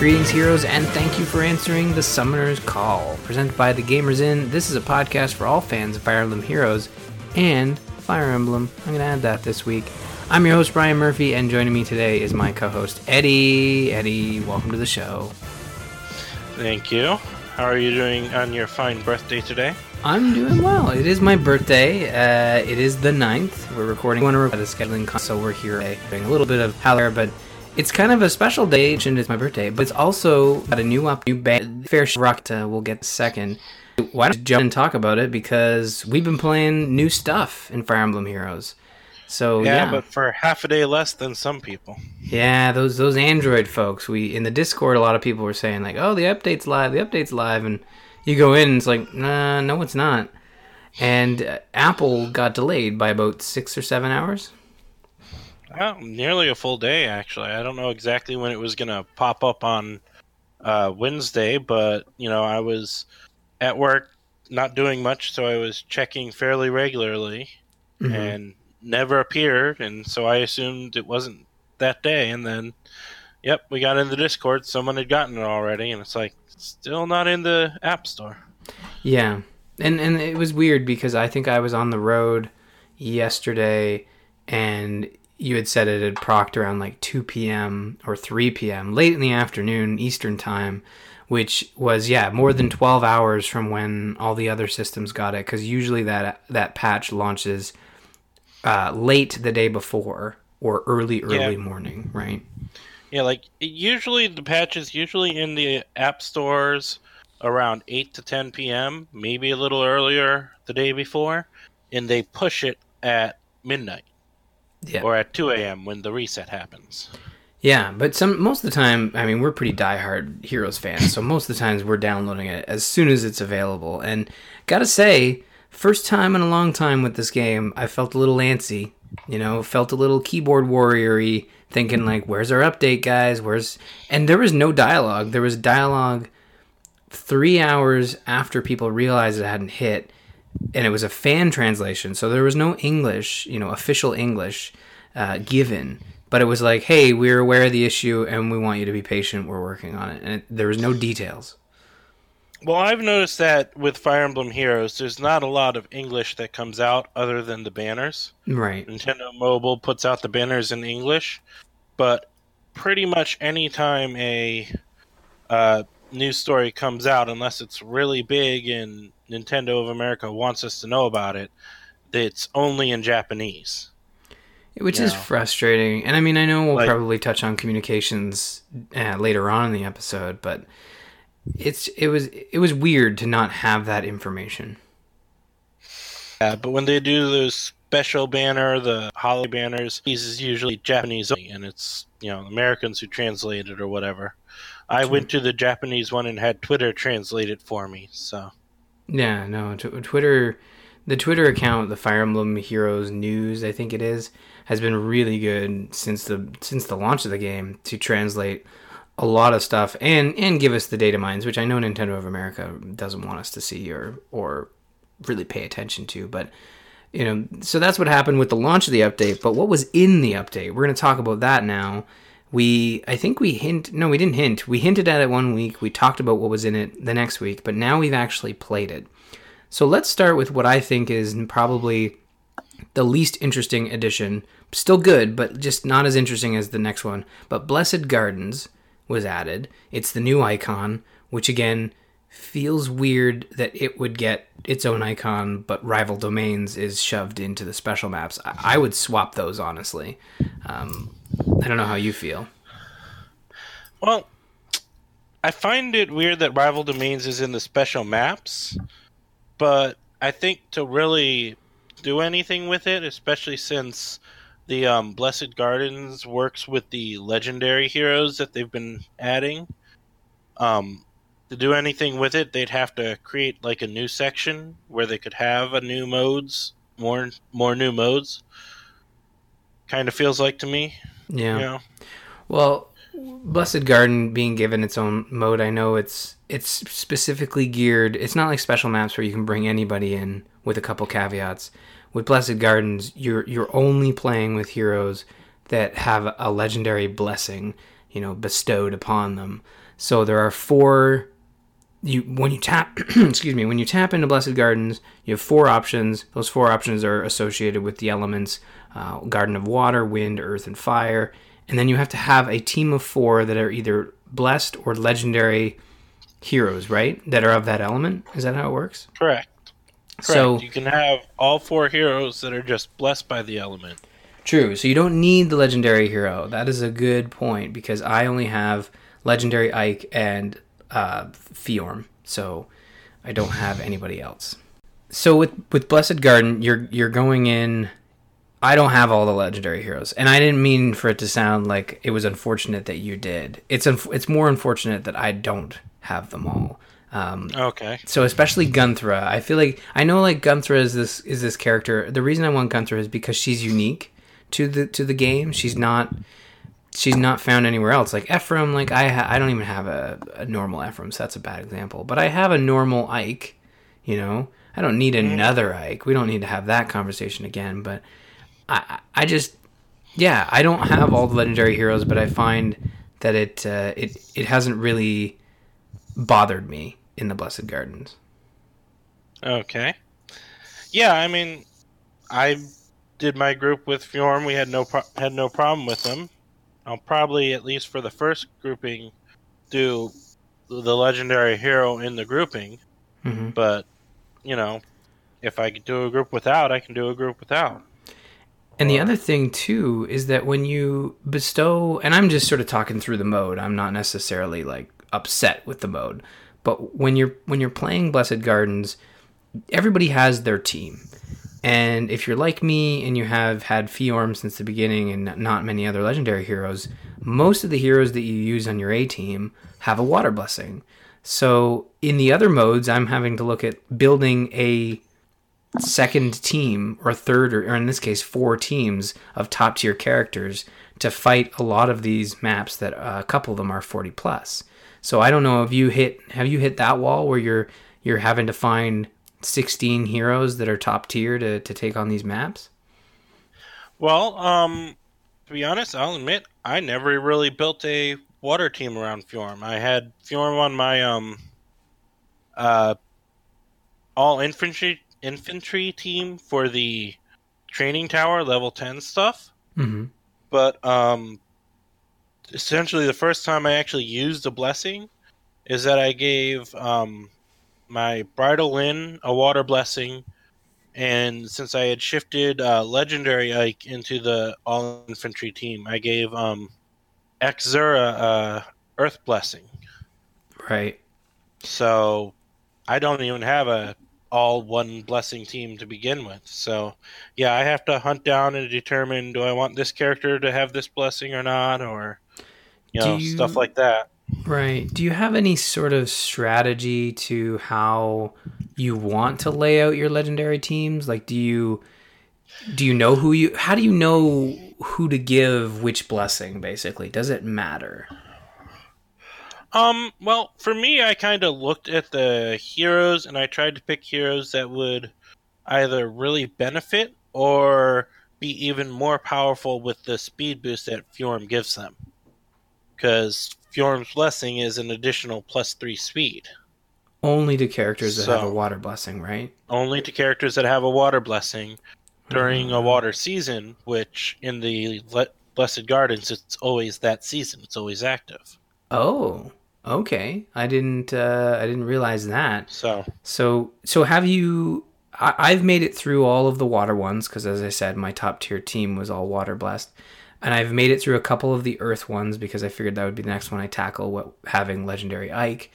Greetings, heroes, and thank you for answering the Summoner's Call. Presented by The Gamers Inn, this is a podcast for all fans of Fire Emblem Heroes and Fire Emblem. I'm going to add that this week. I'm your host, Brian Murphy, and joining me today is my co host, Eddie. Eddie, welcome to the show. Thank you. How are you doing on your fine birthday today? I'm doing well. It is my birthday. Uh, it is the 9th. We're recording one of the scheduling, so we're here doing a little bit of howler, but it's kind of a special day, and it's my birthday, but it's also got a new up, new band. Fair Rock uh, we'll get second. Why don't you jump and talk about it? Because we've been playing new stuff in Fire Emblem Heroes. So yeah, yeah, but for half a day less than some people. Yeah, those those Android folks. We in the Discord, a lot of people were saying like, "Oh, the update's live. The update's live," and you go in, and it's like, "Nah, no, it's not." And uh, Apple got delayed by about six or seven hours. Well, nearly a full day, actually. I don't know exactly when it was going to pop up on uh, Wednesday, but you know, I was at work, not doing much, so I was checking fairly regularly, mm-hmm. and never appeared, and so I assumed it wasn't that day, and then, yep, we got in the Discord. Someone had gotten it already, and it's like still not in the App Store. Yeah, and and it was weird because I think I was on the road yesterday, and you had said it had procked around like 2 p.m. or 3 p.m. late in the afternoon Eastern time, which was yeah more than 12 hours from when all the other systems got it because usually that that patch launches uh, late the day before or early early yeah. morning, right? Yeah, like usually the patch is usually in the app stores around 8 to 10 p.m., maybe a little earlier the day before, and they push it at midnight yeah. or at 2 a.m. when the reset happens. Yeah, but some most of the time, I mean, we're pretty diehard Heroes fans, so most of the times we're downloading it as soon as it's available. And gotta say, first time in a long time with this game, I felt a little antsy. You know, felt a little keyboard warriory, thinking like, "Where's our update, guys? Where's?" And there was no dialogue. There was dialogue three hours after people realized it hadn't hit, and it was a fan translation, so there was no English, you know, official English uh, given. But it was like, hey, we're aware of the issue and we want you to be patient. We're working on it, and it, there was no details. Well, I've noticed that with Fire Emblem Heroes, there's not a lot of English that comes out other than the banners. Right. Nintendo Mobile puts out the banners in English, but pretty much anytime a uh, news story comes out, unless it's really big and Nintendo of America wants us to know about it, it's only in Japanese. Which is know? frustrating. And I mean, I know we'll like, probably touch on communications uh, later on in the episode, but it's it was it was weird to not have that information. Yeah, but when they do the special banner, the holiday banners, these is usually Japanese only, and it's you know Americans who translate it or whatever. I went to the Japanese one and had Twitter translate it for me. So yeah, no, t- Twitter, the Twitter account, the Fire Emblem Heroes News, I think it is, has been really good since the since the launch of the game to translate a lot of stuff and and give us the data mines, which I know Nintendo of America doesn't want us to see or or really pay attention to, but you know, so that's what happened with the launch of the update. But what was in the update? We're going to talk about that now we i think we hint no we didn't hint. We hinted at it one week. We talked about what was in it the next week but now we've actually played it. So let's start with what i think is probably the least interesting addition still good but just not as interesting as the next one. But blessed gardens was added. It's the new icon which again feels weird that it would get its own icon but rival domains is shoved into the special maps. I, I would swap those honestly. Um, I don't know how you feel. Well, I find it weird that Rival Domains is in the special maps, but I think to really do anything with it, especially since the um, Blessed Gardens works with the legendary heroes that they've been adding, um, to do anything with it, they'd have to create like a new section where they could have a new modes, more more new modes. Kind of feels like to me. Yeah. You know? Well, Blessed Garden being given its own mode, I know it's it's specifically geared. It's not like special maps where you can bring anybody in with a couple caveats. With Blessed Gardens, you're you're only playing with heroes that have a legendary blessing, you know, bestowed upon them. So there are four. You when you tap, excuse me, when you tap into Blessed Gardens, you have four options. Those four options are associated with the elements: uh, Garden of Water, Wind, Earth, and Fire. And then you have to have a team of four that are either blessed or legendary heroes, right? That are of that element. Is that how it works? Correct. Correct. So you can have all four heroes that are just blessed by the element. True. So you don't need the legendary hero. That is a good point because I only have legendary Ike and uh, Fjorm, so I don't have anybody else. So with with Blessed Garden, you're you're going in. I don't have all the legendary heroes, and I didn't mean for it to sound like it was unfortunate that you did. It's unf- it's more unfortunate that I don't have them all. Um, Okay. so especially Gunnthrá, I feel like I know like Gunnthrá is this is this character. The reason I want Gunnthrá is because she's unique to the to the game. She's not she's not found anywhere else. Like Ephraim, like I ha- I don't even have a, a normal Ephraim, so that's a bad example. But I have a normal Ike. You know, I don't need another Ike. We don't need to have that conversation again. But I I just yeah I don't have all the legendary heroes, but I find that it uh, it it hasn't really bothered me in the Blessed Gardens. Okay. Yeah, I mean, I did my group with Fjorm. We had no pro- had no problem with them. I'll probably at least for the first grouping do the legendary hero in the grouping. hmm But you know, if I could do a group without, I can do a group without. And the other thing too is that when you bestow, and I'm just sort of talking through the mode. I'm not necessarily like upset with the mode, but when you're when you're playing Blessed Gardens, everybody has their team. And if you're like me and you have had Fjorm since the beginning and not many other legendary heroes, most of the heroes that you use on your A team have a water blessing. So in the other modes, I'm having to look at building a second team or third or, or in this case four teams of top tier characters to fight a lot of these maps that uh, a couple of them are 40 plus so i don't know if you hit have you hit that wall where you're you're having to find 16 heroes that are top tier to, to take on these maps Well, um, to be honest, I'll admit I never really built a water team around Fjorm. I had Fjorm on my um, uh, all infantry infantry team for the training tower level ten stuff. mm-hmm. But um, essentially, the first time I actually used a blessing is that I gave um, my bridal Lyn a water blessing, and since I had shifted uh, legendary Ike into the all infantry team, I gave um, Azura a earth blessing. right So I don't even have a all one blessing team to begin with. So yeah, I have to hunt down and determine do I want this character to have this blessing or not, or you know you- stuff like that. Right. Do you have any sort of strategy to how you want to lay out your legendary teams? Like do you do you know who you how do you know who to give which blessing basically? Does it matter? Um, well, for me, I kind of looked at the heroes and I tried to pick heroes that would either really benefit or be even more powerful with the speed boost that Fjorm gives them. Because Fjorm's blessing is an additional plus three speed, Only to characters that have a water blessing, right? only to characters that have a water blessing during a water season, which in the Le- Blessed Gardens, it's always that season. It's always active. Oh, okay. I didn't uh I didn't realize that. So, So so have you I, I've made it through all of the water ones because as I said, my top tier team was all water blessed. And I've made it through a couple of the earth ones because I figured that would be the next one I tackle what having legendary Ike.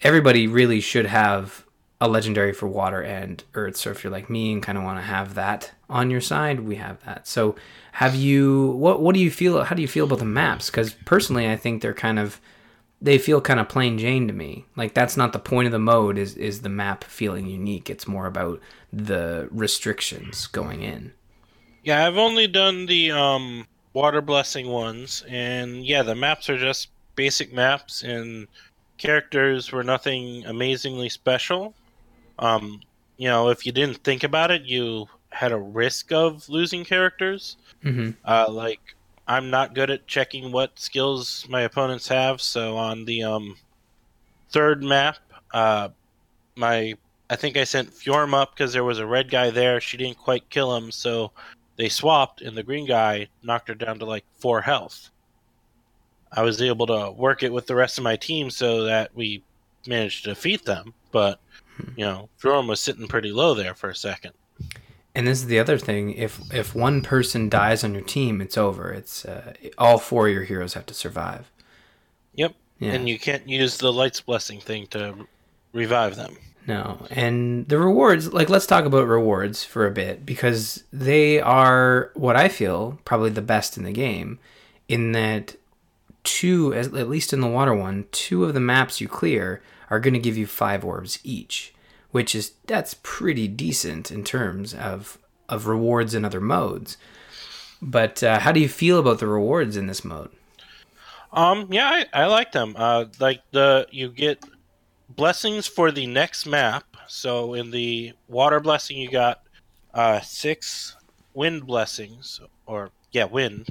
Everybody really should have a legendary for water and earth. So if you're like me and kind of want to have that on your side, we have that. So have you what what do you feel how do you feel about the maps? Cuz personally I think they're kind of they feel kind of plain Jane to me. Like that's not the point of the mode is is the map feeling unique. It's more about the restrictions going in. Yeah, I've only done the um, water blessing ones, and yeah, the maps are just basic maps, and characters were nothing amazingly special. Um, you know, if you didn't think about it, you had a risk of losing characters. hmm Uh, like I'm not good at checking what skills my opponents have. So on the um, third map, uh, my I think I sent Fjorm up because there was a red guy there. She didn't quite kill him, so they swapped, and the green guy knocked her down to like four health. I was able to work it with the rest of my team so that we managed to defeat them, but you know, Fjorm was sitting pretty low there for a second. And this is the other thing: if if one person dies on your team, it's over. It's uh, all four of your heroes have to survive. Yep. Yeah. And you can't use the Light's Blessing thing to revive them. No, and the rewards, like let's talk about rewards for a bit because they are what I feel probably the best in the game in that two at least in the water one, two of the maps you clear are going to give you 5 orbs each, which is that's pretty decent in terms of of rewards in other modes. But uh, how do you feel about the rewards in this mode? Um, yeah, I, I like them. Uh, like the you get blessings for the next map. So in the water blessing, you got uh, six wind blessings, or yeah, wind.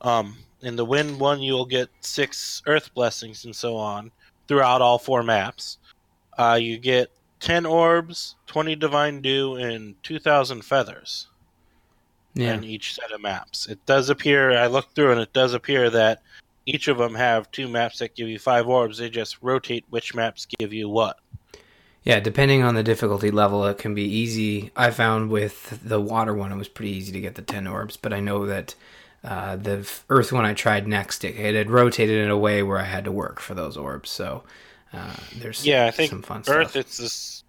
Um, in the wind one, you'll get six earth blessings, and so on throughout all four maps. Uh, you get ten orbs, twenty divine dew, and two thousand feathers Yeah. in each set of maps. It does appear, I looked through and it does appear that each of them have two maps that give you five orbs. They just rotate which maps give you what. Yeah, depending on the difficulty level, it can be easy. I found with the water one, it was pretty easy to get the 10 orbs, but I know that uh, the earth one I tried next, it, it had rotated in a way where I had to work for those orbs. So uh, there's Yeah, I think some fun Earth, stuff. it's this.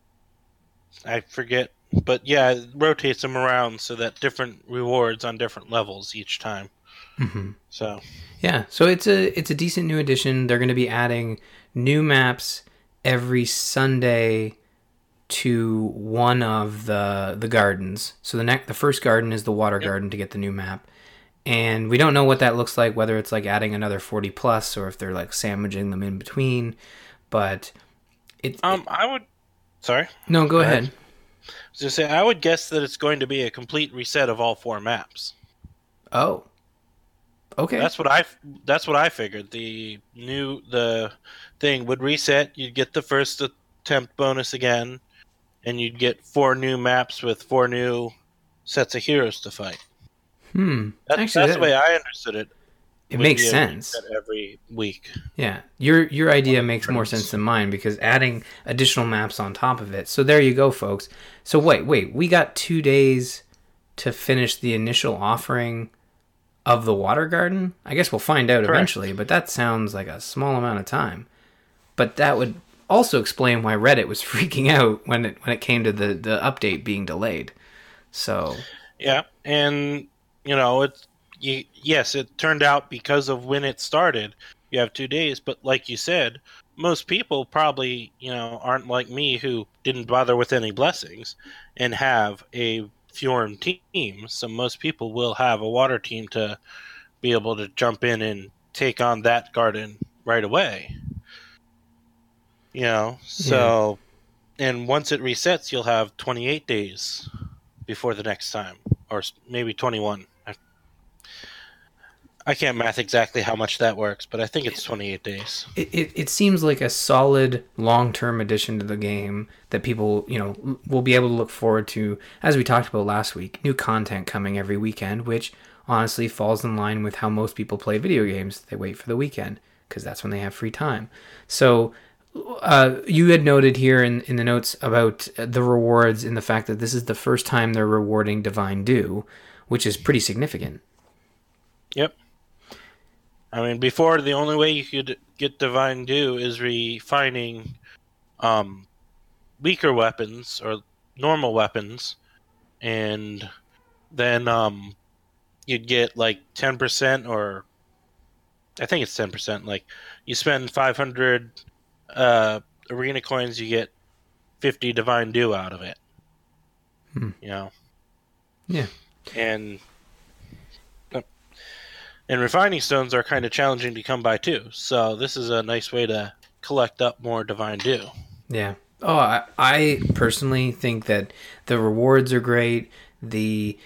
I forget, but yeah, it rotates them around so that different rewards on different levels each time. Mhm. So Yeah, so it's a it's a decent new addition. They're going to be adding new maps every Sunday to one of the the gardens. So the next the first garden is the water garden to get the new map. And we don't know what that looks like whether it's like adding another 40 plus or if they're like sandwiching them in between, but it um, I would. Sorry, No, go, ahead. ahead. I was gonna say I would guess that it's going to be a complete reset of all four maps. Oh. Okay. That's what I. That's what I figured. The new the thing would reset. You'd get the first attempt bonus again, and you'd get four new maps with four new sets of heroes to fight. hmm. That's, Actually, that's that- the way I understood it. It makes sense. every week. Yeah, your your idea makes more sense than mine because adding additional maps on top of it. So there you go, folks. So wait, wait, we got two days to finish the initial offering of the water garden. I guess we'll find out Correct. eventually, but that sounds like a small amount of time. But that would also explain why Reddit was freaking out when it when it came to the the update being delayed. So Yeah, and you know it's you, yes, it turned out because of when it started. You have two days, but like you said, most people probably you know aren't like me who didn't bother with any blessings and have a Fjorm team. So most people will have a water team to be able to jump in and take on that garden right away. You know, so and once it resets, you'll have 28 days before the next time, or maybe 21. I, can't math exactly how much that works, but I think it's 28 days. it, it, it seems like a solid long-term addition to the game that people you know will be able to look forward to as we talked about last week new content coming every weekend which honestly falls in line with how most people play video games they wait for the weekend because that's when they have free time so uh, you had noted here in, in the notes about the rewards and the fact that this is the first time they're rewarding divine dew which is pretty significant Yep. I mean, before the only way you could get divine dew is refining um, weaker weapons or normal weapons, and then um, you'd get like ten percent or I think it's ten percent. Like you spend five hundred uh, arena coins, you get fifty divine dew out of it. Hmm. You know. Yeah. And and refining stones are kind of challenging to come by too. So this is a nice way to collect up more divine dew. Yeah. Oh, I, I personally think that the rewards are great. The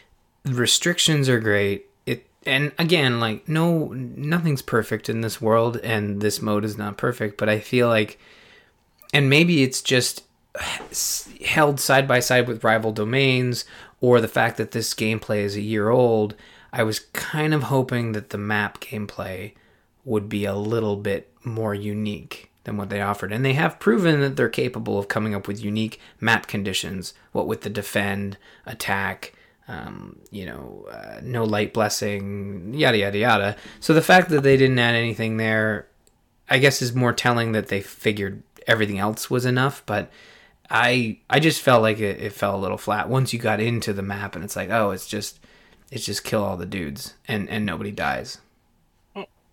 restrictions are great. It and again, like no, nothing's perfect in this world, and this mode is not perfect. But I feel like, and maybe it's just held side by side with rival domains, or the fact that this gameplay is a year old. I was kind of hoping that the map gameplay would be a little bit more unique than what they offered. And they have proven that they're capable of coming up with unique map conditions, what with the defend, attack, um, you know, uh, no light blessing, yada, yada, yada. So the fact that they didn't add anything there, I guess, is more telling that they figured everything else was enough. But I, I just felt like it, it fell a little flat once you got into the map, and it's like, oh, it's just, it's just kill all the dudes and and nobody dies.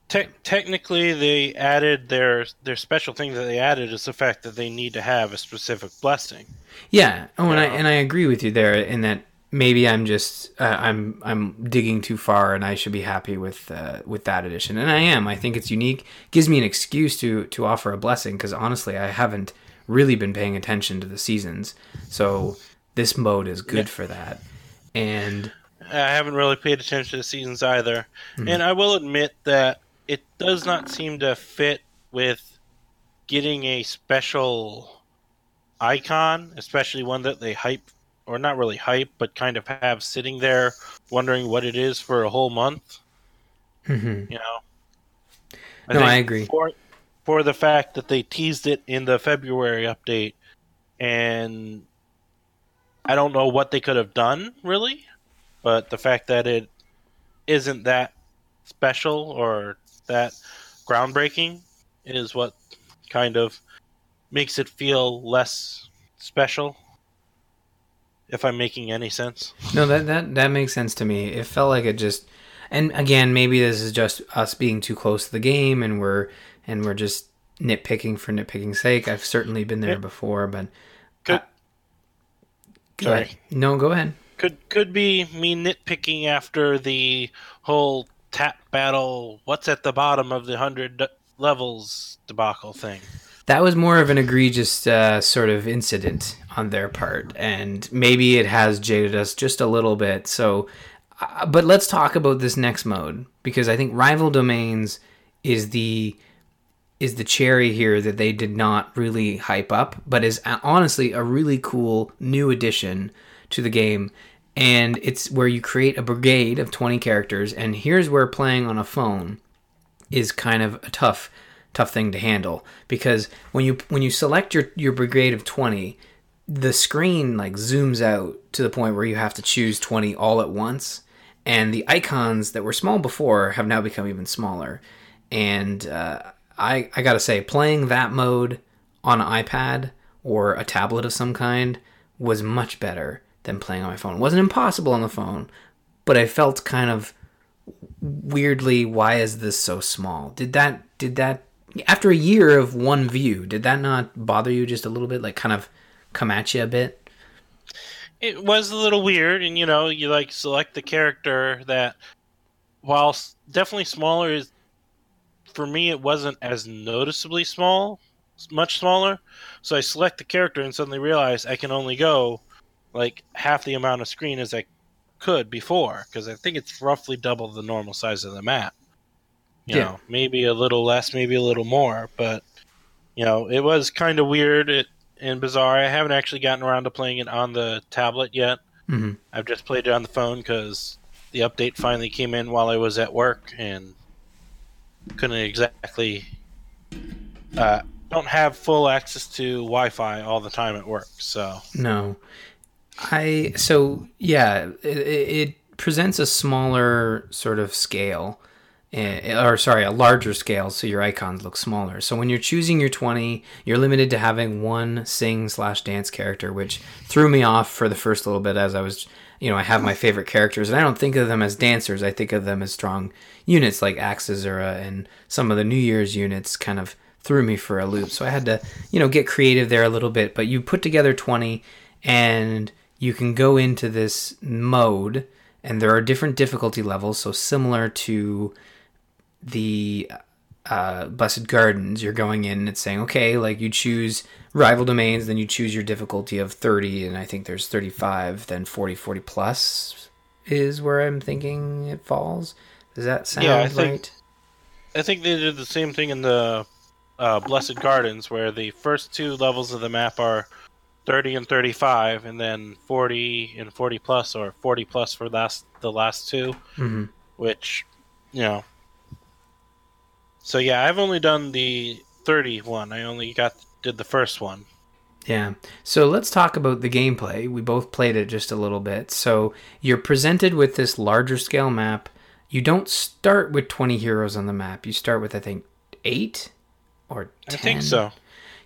Te- technically, they added their their special thing that they added is the fact that they need to have a specific blessing. Yeah. Oh, and I and I agree with you there in that maybe I'm just uh, I'm I'm digging too far, and I should be happy with uh, with that addition, and I am. I think it's unique. Gives me an excuse to to offer a blessing because honestly, I haven't really been paying attention to the seasons, so this mode is good yeah. for that. And I haven't really paid attention to the seasons either, mm-hmm. and I will admit that it does not seem to fit with getting a special icon, especially one that they hype or not really hype, but kind of have sitting there wondering what it is for a whole month. Mm-hmm. You know. I no, I agree. For, for the fact that they teased it in the February update, and I don't know what they could have done really, but the fact that it isn't that special or that groundbreaking is what kind of makes it feel less special if i'm making any sense. No that that that makes sense to me. It felt like it just and again maybe this is just us being too close to the game and we're and we're just nitpicking for nitpicking's sake. I've certainly been there yeah. before but could, go sorry. ahead. No go ahead could could be me nitpicking after the whole tap battle, what's at the bottom of the hundred levels debacle thing. That was more of an egregious uh, sort of incident on their part, and maybe it has jaded us just a little bit. So, uh, but let's talk about this next mode because I think rival domains is the is the cherry here that they did not really hype up, but is uh, honestly a really cool new addition to the game and it's where you create a brigade of 20 characters and here's where playing on a phone is kind of a tough tough thing to handle because when you when you select your your brigade of 20 the screen like zooms out to the point where you have to choose 20 all at once and the icons that were small before have now become even smaller. And uh, I, I gotta say playing that mode on an ipad or a tablet of some kind was much better than playing on my phone. It wasn't impossible on the phone, but I felt kind of weirdly why is this so small? Did that did that after a year of one view, did that not bother you just a little bit like kind of come at you a bit? It was a little weird and you know, you like select the character that while definitely smaller is for me it wasn't as noticeably small, much smaller. So I select the character and suddenly realize I can only go like half the amount of screen as I could before because I think it's roughly double the normal size of the map. You yeah. know, maybe a little less, maybe a little more, but you know, it was kind of weird and bizarre. I haven't actually gotten around to playing it on the tablet yet. Mm-hmm. I've just played it on the phone because the update finally came in while I was at work and couldn't exactly uh, don't have full access to Wi-Fi all the time at work. So no, I so yeah, it, it presents a smaller sort of scale, eh, or sorry, a larger scale, so your icons look smaller. So when you're choosing your 20, you're limited to having one sing slash dance character, which threw me off for the first little bit as I was, you know, I have my favorite characters, and I don't think of them as dancers. I think of them as strong units like Axezura and some of the New Year's units kind of threw me for a loop. So I had to, you know, get creative there a little bit. But you put together 20 and you can go into this mode and there are different difficulty levels so similar to the uh, blessed gardens you're going in and it's saying okay like you choose rival domains then you choose your difficulty of 30 and i think there's 35 then 40 40 plus is where i'm thinking it falls Does that sound Yeah, I think- right? I think they did the same thing in the uh, Blessed Gardens, where the first two levels of the map are 30 and 35, and then 40 and 40 plus, or 40 plus for last the last two, hmm which, you know. So yeah, I've only done the 30 one. I only got did the first one. Yeah. So let's talk about the gameplay. We both played it just a little bit. So you're presented with this larger scale map. You don't start with 20 heroes on the map. You start with I think 8 or 10. I think so.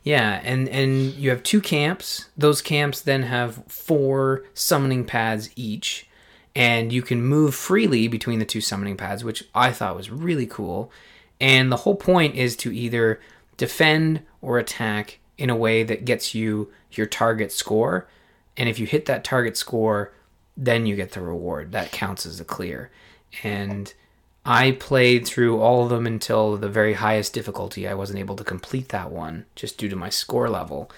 Yeah, and and you have two camps. Those camps then have four summoning pads each, and you can move freely between the two summoning pads, which I thought was really cool. And the whole point is to either defend or attack in a way that gets you your target score. And if you hit that target score, then you get the reward. That counts as a clear. And I played through all of them until the very highest difficulty. I wasn't able to complete that one just due to my score level.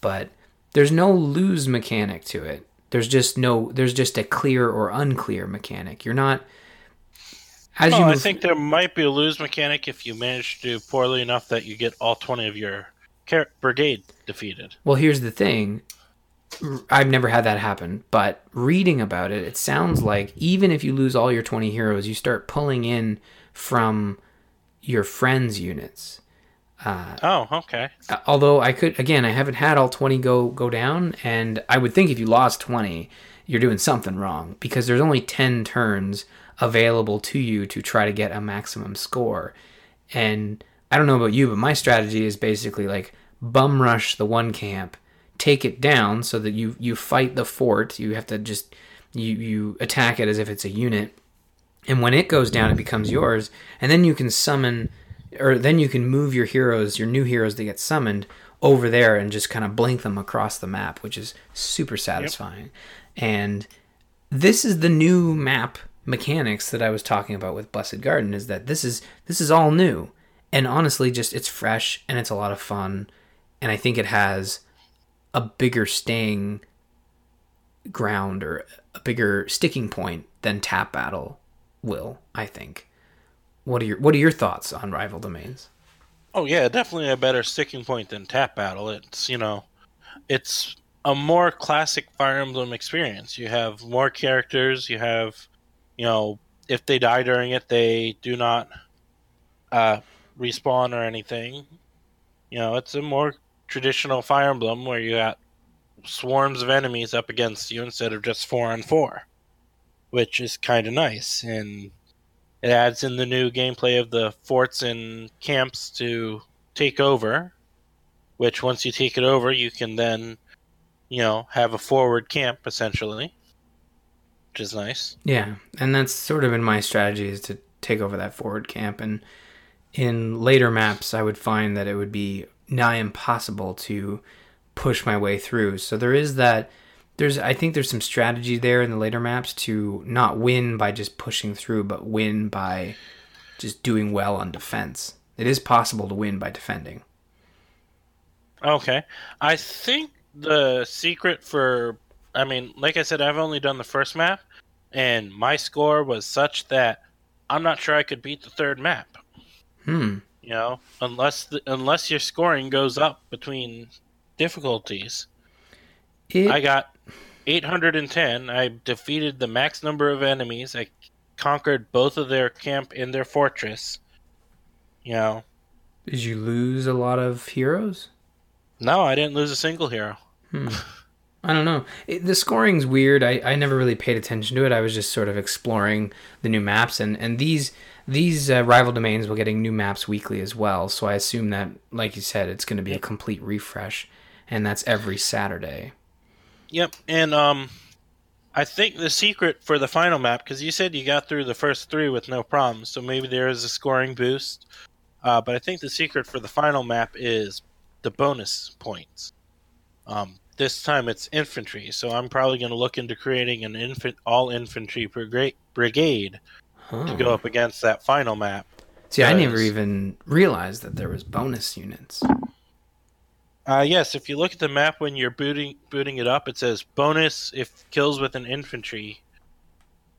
But there's no lose mechanic to it. There's just no there's just a clear or unclear mechanic. You're not as Oh, you I think there might be a lose mechanic if you manage to do poorly enough that you get all 20 of your brigade defeated. Well, here's the thing. I've never had that happen, but reading about it, it sounds like even if you lose all your 20 heroes, you start pulling in from your friends' units. Oh, okay. Uh, Although I could, again, I haven't had all 20 go go down, and I would think if you lost 20, you're doing something wrong because there's only 10 turns available to you to try to get a maximum score. And I don't know about you, but my strategy is basically like bum rush the one camp, take it down so that you you fight the fort. You have to just you you attack it as if it's a unit. And when it goes down, it becomes yours. And then you can summon, or then you can move your heroes, your new heroes that get summoned, over there and just kind of blink them across the map, which is super satisfying. And this is the new map mechanics that I was talking about with Blessed Garden. Is that this is this is all new, and honestly, just it's fresh and it's a lot of fun, and I think it has a bigger staying ground or a bigger sticking point than Tap Battle will. I think. What are your What are your thoughts on Rival Domains? Oh yeah, definitely a better sticking point than Tap Battle. It's you know, it's a more classic Fire Emblem experience. You have more characters. You have, you know, if they die during it, they do not uh, respawn or anything. You know, it's a more traditional Fire Emblem where you got swarms of enemies up against you instead of just four on four, which is kind of nice and it adds in the new gameplay of the forts and camps to take over, which once you take it over, you can then, you know, have a forward camp essentially, which is nice. Yeah, and that's sort of been my strategy is to take over that forward camp. And in later maps, I would find that it would be nigh impossible to push my way through. So there is that. There's, I think, there's some strategy there in the later maps to not win by just pushing through, but win by just doing well on defense. It is possible to win by defending. Okay. I think the secret for I mean, like I said, I've only done the first map and my score was such that I'm not sure I could beat the third map. Hmm. You know, unless the, unless your scoring goes up between difficulties. It, I got 810. I defeated the max number of enemies. I conquered both of their camp and their fortress. You know, did you lose a lot of heroes? no, I didn't lose a single hero. Hmm. I don't know. It, the scoring's weird. I, I never really paid attention to it. I was just sort of exploring the new maps, and and these these uh, rival domains will getting new maps weekly as well. So I assume that, like you said, it's going to be a complete refresh, and that's every Saturday. Yep, and um, I think the secret for the final map because you said you got through the first three with no problems, so maybe there is a scoring boost. Uh, but I think the secret for the final map is the bonus points. Um, this time it's infantry, so I'm probably going to look into creating an infant all infantry brigade Huh. to go up against that final map. See, I never even realized that there was bonus units. Uh, yes, if you look at the map when you're booting booting it up, it says bonus if kills with an infantry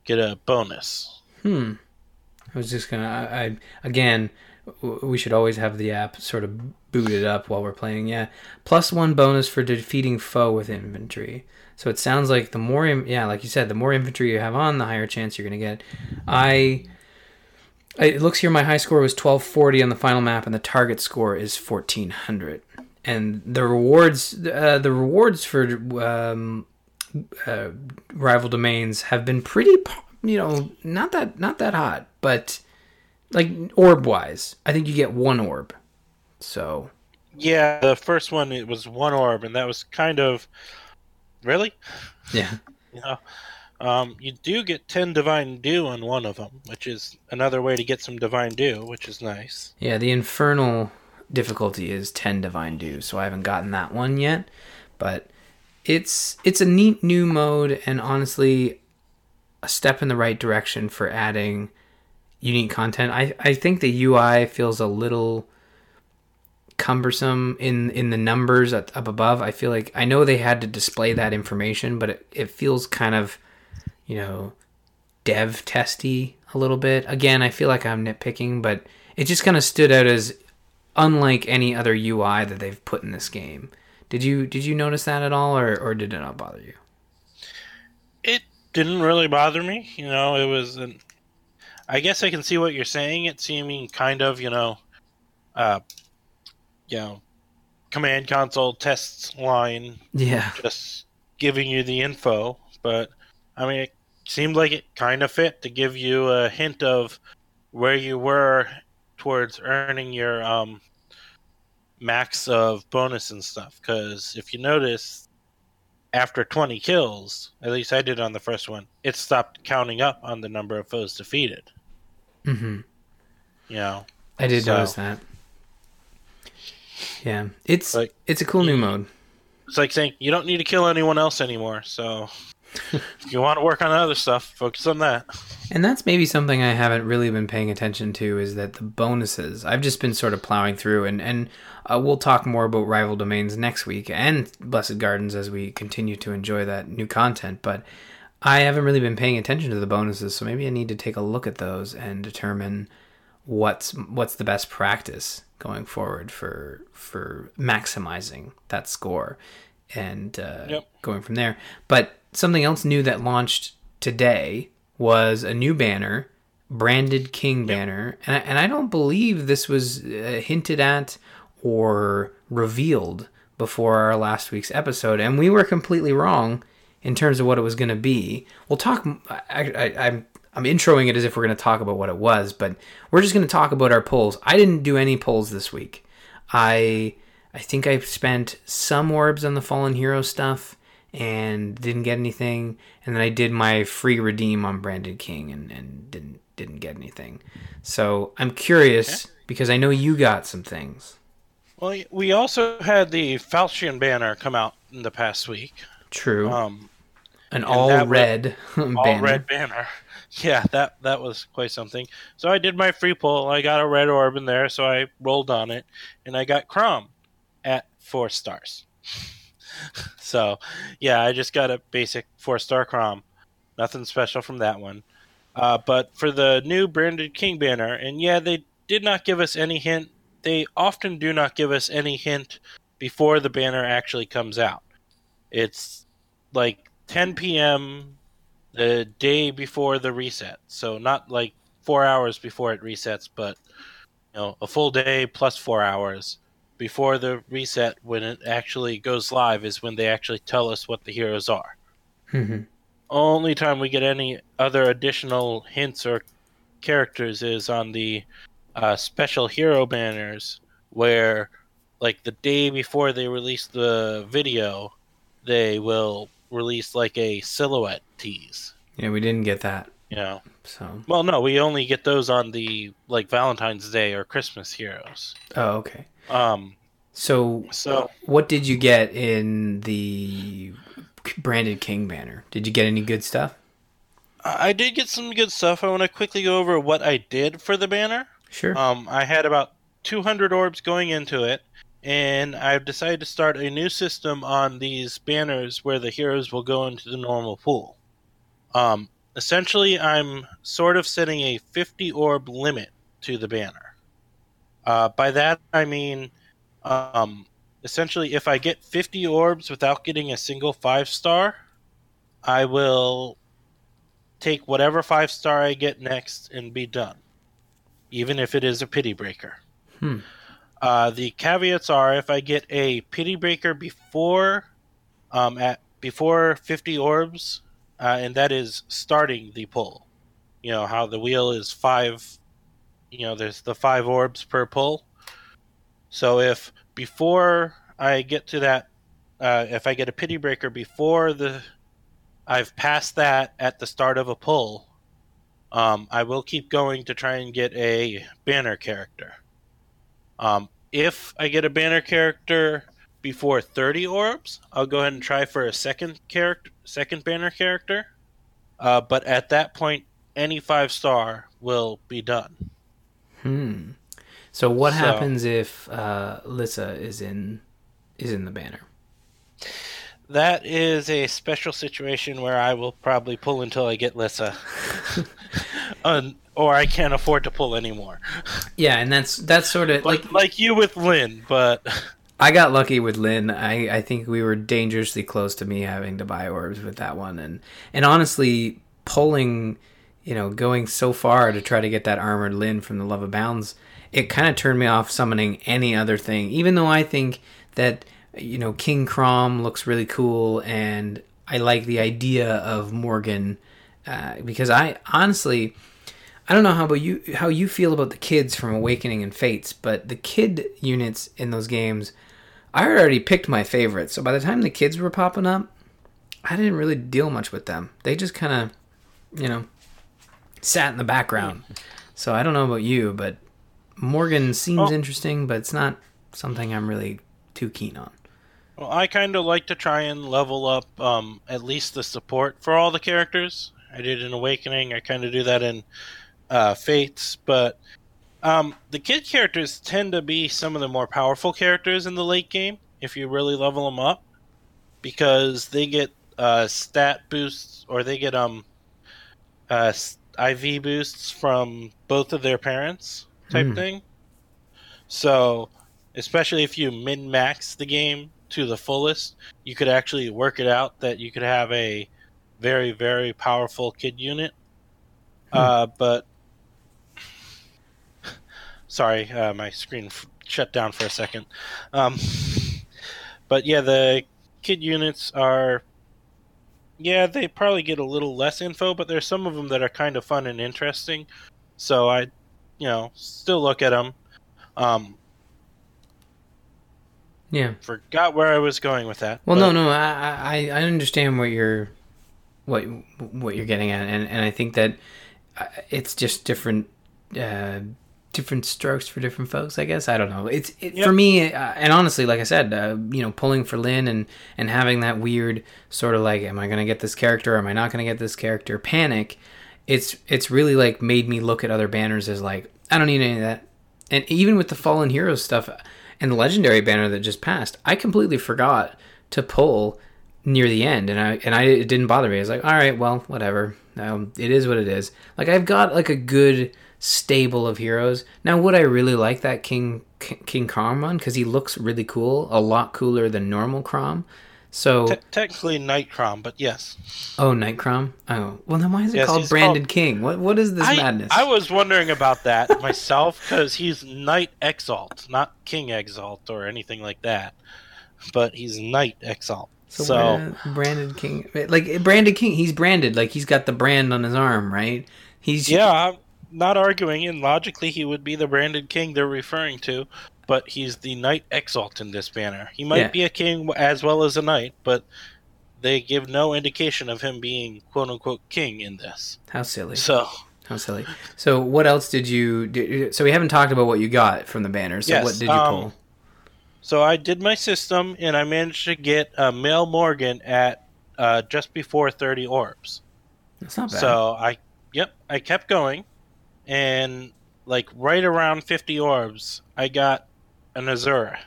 get a bonus. Hmm. I was just gonna. I, I again, w- we should always have the app sort of booted up while we're playing. Yeah, plus one bonus for defeating foe with infantry. So it sounds like the more, yeah, like you said, the more infantry you have on, the higher chance you're gonna get. I. It looks here my high score was 1240 on the final map, and the target score is 1400. And the rewards, uh, the rewards for um, uh, rival domains have been pretty, you know, not that not that hot, but like orb wise, I think you get one orb. So Yeah, the first one it was one orb, and that was kind of really, yeah, you know. Um, you do get ten divine dew on one of them, which is another way to get some divine dew, which is nice. yeah. The infernal difficulty is 10 divine dew, so I haven't gotten that one yet, but it's it's a neat new mode, and honestly, a step in the right direction for adding unique content. I I think the UI feels a little cumbersome in in the numbers up, up above. I feel like I know they had to display that information, but it, it feels kind of you know dev testy a little bit. Again, I feel like I'm nitpicking, but it just kind of stood out as unlike any other UI that they've put in this game. Did you did you notice that at all, or or did it not bother you? It didn't really bother me, you know. It was an. I guess I can see what you're saying. It seeming kind of, you know, uh, you know, command console tests line Yeah, just giving you the info. But I mean, it seemed like it kind of fit to give you a hint of where you were towards earning your um, max of bonus and stuff. Because if you notice, after 20 kills, at least I did on the first one, it stopped counting up on the number of foes defeated. Mm-hmm. You know, I did So- notice that. Yeah, it's Like- it's a cool new mode. it's like saying you don't need to kill anyone else anymore. So if you want to work on other stuff, focus on that. And that's maybe something I haven't really been paying attention to is that the bonuses. I've just been sort of plowing through, and and uh, we'll talk more about rival domains next week and Blessed Gardens as we continue to enjoy that new content. But I haven't really been paying attention to the bonuses, so maybe I need to take a look at those and determine what's what's the best practice going forward for for maximizing that score and uh, Yep. going from there. But something else new that launched today was a new banner, branded King banner, and I, and I don't believe this was uh, hinted at or revealed before our last week's episode, and we were completely wrong in terms of what it was going to be. We'll talk. I, I, I'm I'm introing it as if we're going to talk about what it was, but we're just going to talk about our polls. I didn't do any polls this week. I I think I spent some orbs on the fallen hero stuff and didn't get anything, and then I did my free redeem on Branded King and, and didn't didn't get anything. So I'm curious because I know you got some things. Well, we also had the Falchion banner come out in the past week. True, Um, an all was- red all banner. red banner. Yeah, that that was quite something. So I did my free pull. I got a red orb in there, so I rolled on it, and I got Chrom at four stars. so, yeah, I just got a basic four star Chrom. Nothing special from that one. Uh, but for the new branded King banner, and yeah, they did not give us any hint. They often do not give us any hint before the banner actually comes out. It's like 10 p.m. the day before the reset. So not like four hours before it resets, but you know, a full day plus four hours before the reset when it actually goes live is when they actually tell us what the heroes are. Mhm. Only time we get any other additional hints or characters is on the uh, special hero banners, where like the day before they release the video, they will release like a silhouette Yeah, we didn't get that. You know, So, well, no, we only get those on the like Valentine's Day or Christmas heroes. oh, okay. Um, So, so what did you get in the branded King banner? Did you get any good stuff? I I did get some good stuff. I want to quickly go over what I did for the banner. Sure. Um, I had about 200 orbs going into it, and I've decided to start a new system on these banners where the heroes will go into the normal pool. Um, essentially, I'm sort of setting a 50 orb limit to the banner. Uh, by that, I mean, um, essentially, if I get 50 orbs without getting a single five star, I will take whatever five star I get next and be done, even if it is a pity breaker. Hmm. Uh, the caveats are if I get a pity breaker before um, at before 50 orbs, uh, and that is starting the pull. You know how the wheel is five. You know, there's the five orbs per pull. So if before I get to that, uh, if I get a pity breaker before the, I've passed that at the start of a pull, um, I will keep going to try and get a banner character. Um, if I get a banner character before 30 orbs, I'll go ahead and try for a second character, second banner character. Uh, but at that point, any five star will be done. Hmm. So what So- happens if uh, Lissa is in is in the banner? That is a special situation where I will probably pull until I get Lissa, Un- or I can't afford to pull anymore. Yeah, and that's that's sort of Like like like you with Lyn, but I got lucky with Lyn. I, I think we were dangerously close to me having to buy orbs with that one, and and honestly, pulling, you know, going so far to try to get that armored Lyn from the Love Abounds, it kind of turned me off summoning any other thing. Even though I think that you know King Chrom looks really cool, and I like the idea of Morgan, uh, because I honestly. I don't know how about you how you feel about the kids from Awakening and Fates, but the kid units in those games, I had already picked my favorites. So by the time the kids were popping up, I didn't really deal much with them. They just kind of, you know, sat in the background. So I don't know about you, but Morgan seems Oh. interesting, but it's not something I'm really too keen on. well, I kind of like to try and level up um, at least the support for all the characters. I did in Awakening. I kind of do that in uh, Fates, but um, the kid characters tend to be some of the more powerful characters in the late game if you really level them up, because they get uh, stat boosts or they get um uh, IV boosts from both of their parents type Hmm. thing. So, especially if you min max the game to the fullest, you could actually work it out that you could have a very very powerful kid unit. Uh, but sorry, uh, my screen f- shut down for a second. Um, but yeah, the kid units are. Yeah, they probably get a little less info, but there's some of them that are kind of fun and interesting. So I, you know, still look at them. Um, Yeah. forgot where I was going with that. Well, but- no, no, I, I, I understand what you're, what, what you're getting at, and, and I think that uh, it's just different, uh, different strokes for different folks. I guess I don't know. It's it, Yep. for me, uh, and honestly, like I said, uh, you know, pulling for Lyn and and having that weird sort of like, am I gonna get this character? Or am I not gonna get this character? Panic. It's it's really like made me look at other banners as like I don't need any of that. And even with the Fallen Heroes stuff and the Legendary banner that just passed, I completely forgot to pull near the end, and I and I it didn't bother me. I was like, all right, well, whatever. Um, it is what it is. Like I've got like a good stable of heroes. Now, would I really like that King K- King Chrom one because he looks really cool, a lot cooler than normal Chrom. So, Te- technically Knight Chrom, but yes. oh, Knight Chrom. Oh, well, then why is it Yes, called he's Branded called- King? What what is this I, madness? I was wondering about that myself because he's Knight Exalt, not King Exalt or anything like that. But he's Knight Exalt. So, So, branded king, like branded king, he's branded like he's got the brand on his arm, right? He's yeah, I'm not arguing, and logically he would be the branded king they're referring to, but he's the Knight Exalt in this banner. He might Yeah. be a king as well as a knight, but they give no indication of him being quote unquote king in this. how silly, So, how silly. So, what else did you? do? So we haven't talked about what you got from the banner. So Yes, what did you um, pull? So I did my system, and I managed to get uh, Mel Morgan at uh, just before 30 orbs. That's not bad. So I, yep, I kept going, and like right around 50 orbs, I got an Azura.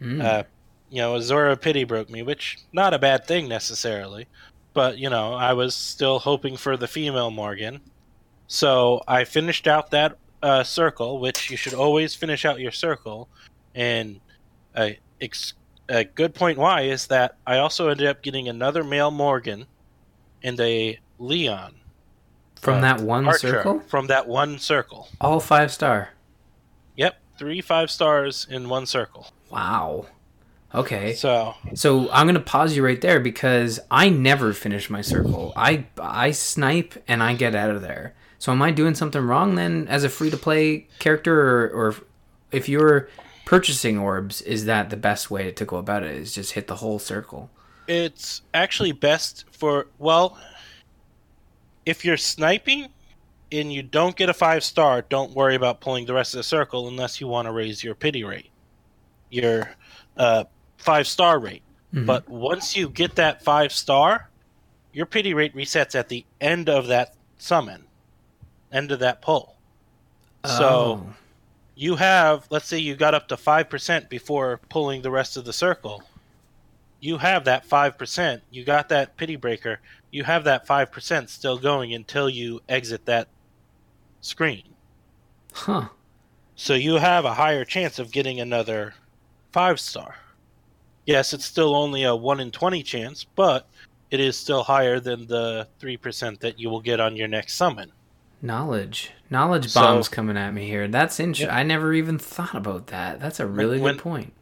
Mm. Uh, you know, Azura pity broke me, which not a bad thing necessarily, but you know, I was still hoping for the female Morgan. So I finished out that uh, circle, which you should always finish out your circle. And a, ex- a good point why is that I also ended up getting another male Morgan and a Leon From uh, that one circle? From that one circle. All five star. Yep, three five stars in one circle. Wow. Okay. So So I'm gonna pause you right there because I never finish my circle. I I snipe and I get out of there. So am I doing something wrong then as a free to play character, or, or if you're purchasing orbs, is that the best way to go about it? Is just hit the whole circle? it's actually best for well if you're sniping and you don't get a five star don't worry about pulling the rest of the circle unless you want to raise your pity rate your uh, five star rate Mhm. but once you get that five star your pity rate resets at the end of that summon end of that pull so Oh. you have let's say you got up to 5% before pulling the rest of the circle you have that 5% you got that pity breaker you have that 5% still going until you exit that screen huh. so you have a higher chance of getting another 5 star yes it's still only a 1 in 20 chance but it is still higher than the 3% that you will get on your next summon Knowledge, knowledge So- bombs coming at me here. That's interesting. Yeah. I never even thought about that. That's a really When- good point.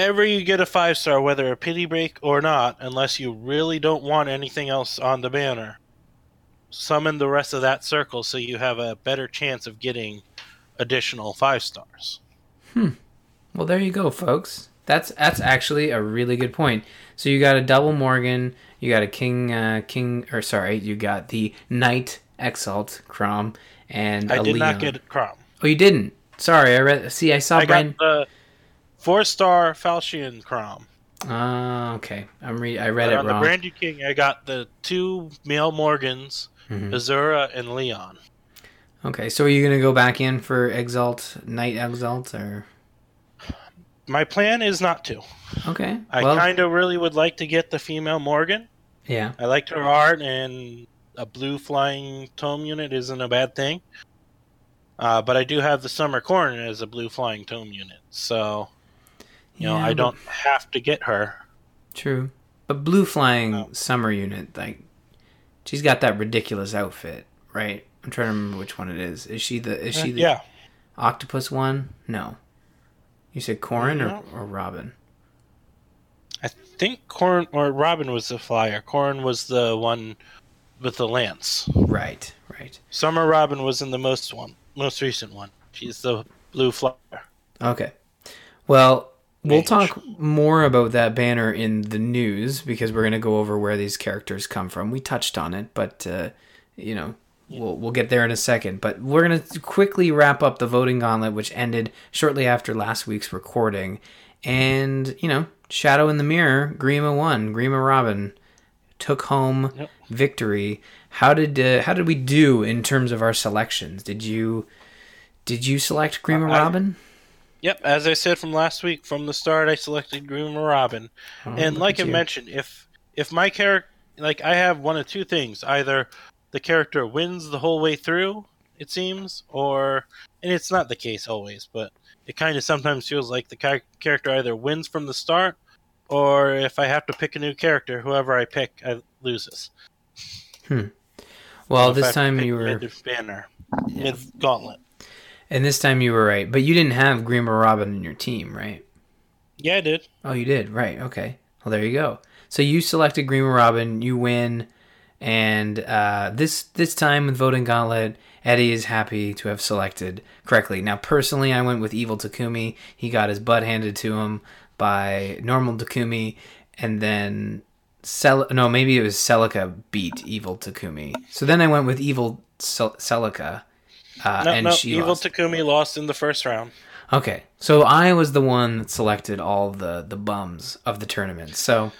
Ever you get a five star, whether a pity break or not, unless you really don't want anything else on the banner, summon the rest of that circle so you have a better chance of getting additional five stars. Hmm. Well, there you go, folks. That's that's actually a really good point. So you got a double Morgan, you got a King, uh, King, or sorry, you got the Knight Exalt Chrom, and I did Leon. not get Chrom. Oh, you didn't. Sorry, I read. See, I saw I Brian. got the four star Falchion Chrom. Ah, okay. I'm re. I read But it on wrong. the Branded King, I got the two male Morgans, Mhm. Azura and Leon. Okay, so are you gonna go back in for Exalt, Knight Exalt, or My plan is not to. okay? I well, kind of really would like to get the female Morgan. yeah. I liked her art, and a blue flying tome unit isn't a bad thing. Uh, but I do have the Summer Corrin as a blue flying tome unit, so you know Yeah, I don't have to get her. True. But blue flying No. summer unit, like she's got that ridiculous outfit, right? I'm trying to remember which one it is. Is she the is uh, she the yeah, octopus one? No. You said Corrin or, or Robin? I think Corrin or Robin was the flyer. Corrin was the one with the lance. Right, right. Summer Robin was in the most one, most recent one. She's the blue flyer. Okay. Well, we'll talk more about that banner in the news because we're going to go over where these characters come from. We touched on it, but uh, you know, we'll we'll get there in a second. But we're going to quickly wrap up the voting gauntlet, which ended shortly after last week's recording. And you know, Shadow in the Mirror, Grima won. Grima Robin took home Yep. victory. How did uh, how did we do in terms of our selections? Did you did you select Grima I- Robin? Yep, as I said from last week, from the start, I selected Grima Robin. Oh, and like I you. mentioned, if if my character, like I have one of two things: either the character wins the whole way through, it seems, or and it's not the case always, but it kind of sometimes feels like the char- character either wins from the start, or if I have to pick a new character, whoever I pick, I loses. Hmm. Well, If I this time you were, banner, mid gauntlet. And this time you were right, but you didn't have Grima Robin in your team, right? Yeah, I did. Oh, you did, right? Okay. Well, there you go. So you selected Grima Robin, you win, and uh, this this time with voting gauntlet, Eddie is happy to have selected correctly. Now, personally, I went with Evil Takumi. He got his butt handed to him by normal Takumi, and then Cel- no, maybe it was Celica beat Evil Takumi. So then I went with Evil Cel- Celica, uh, No, and no, she Evil lost. Takumi lost in the first round. Okay, so I was the one that selected all the the bums of the tournament. So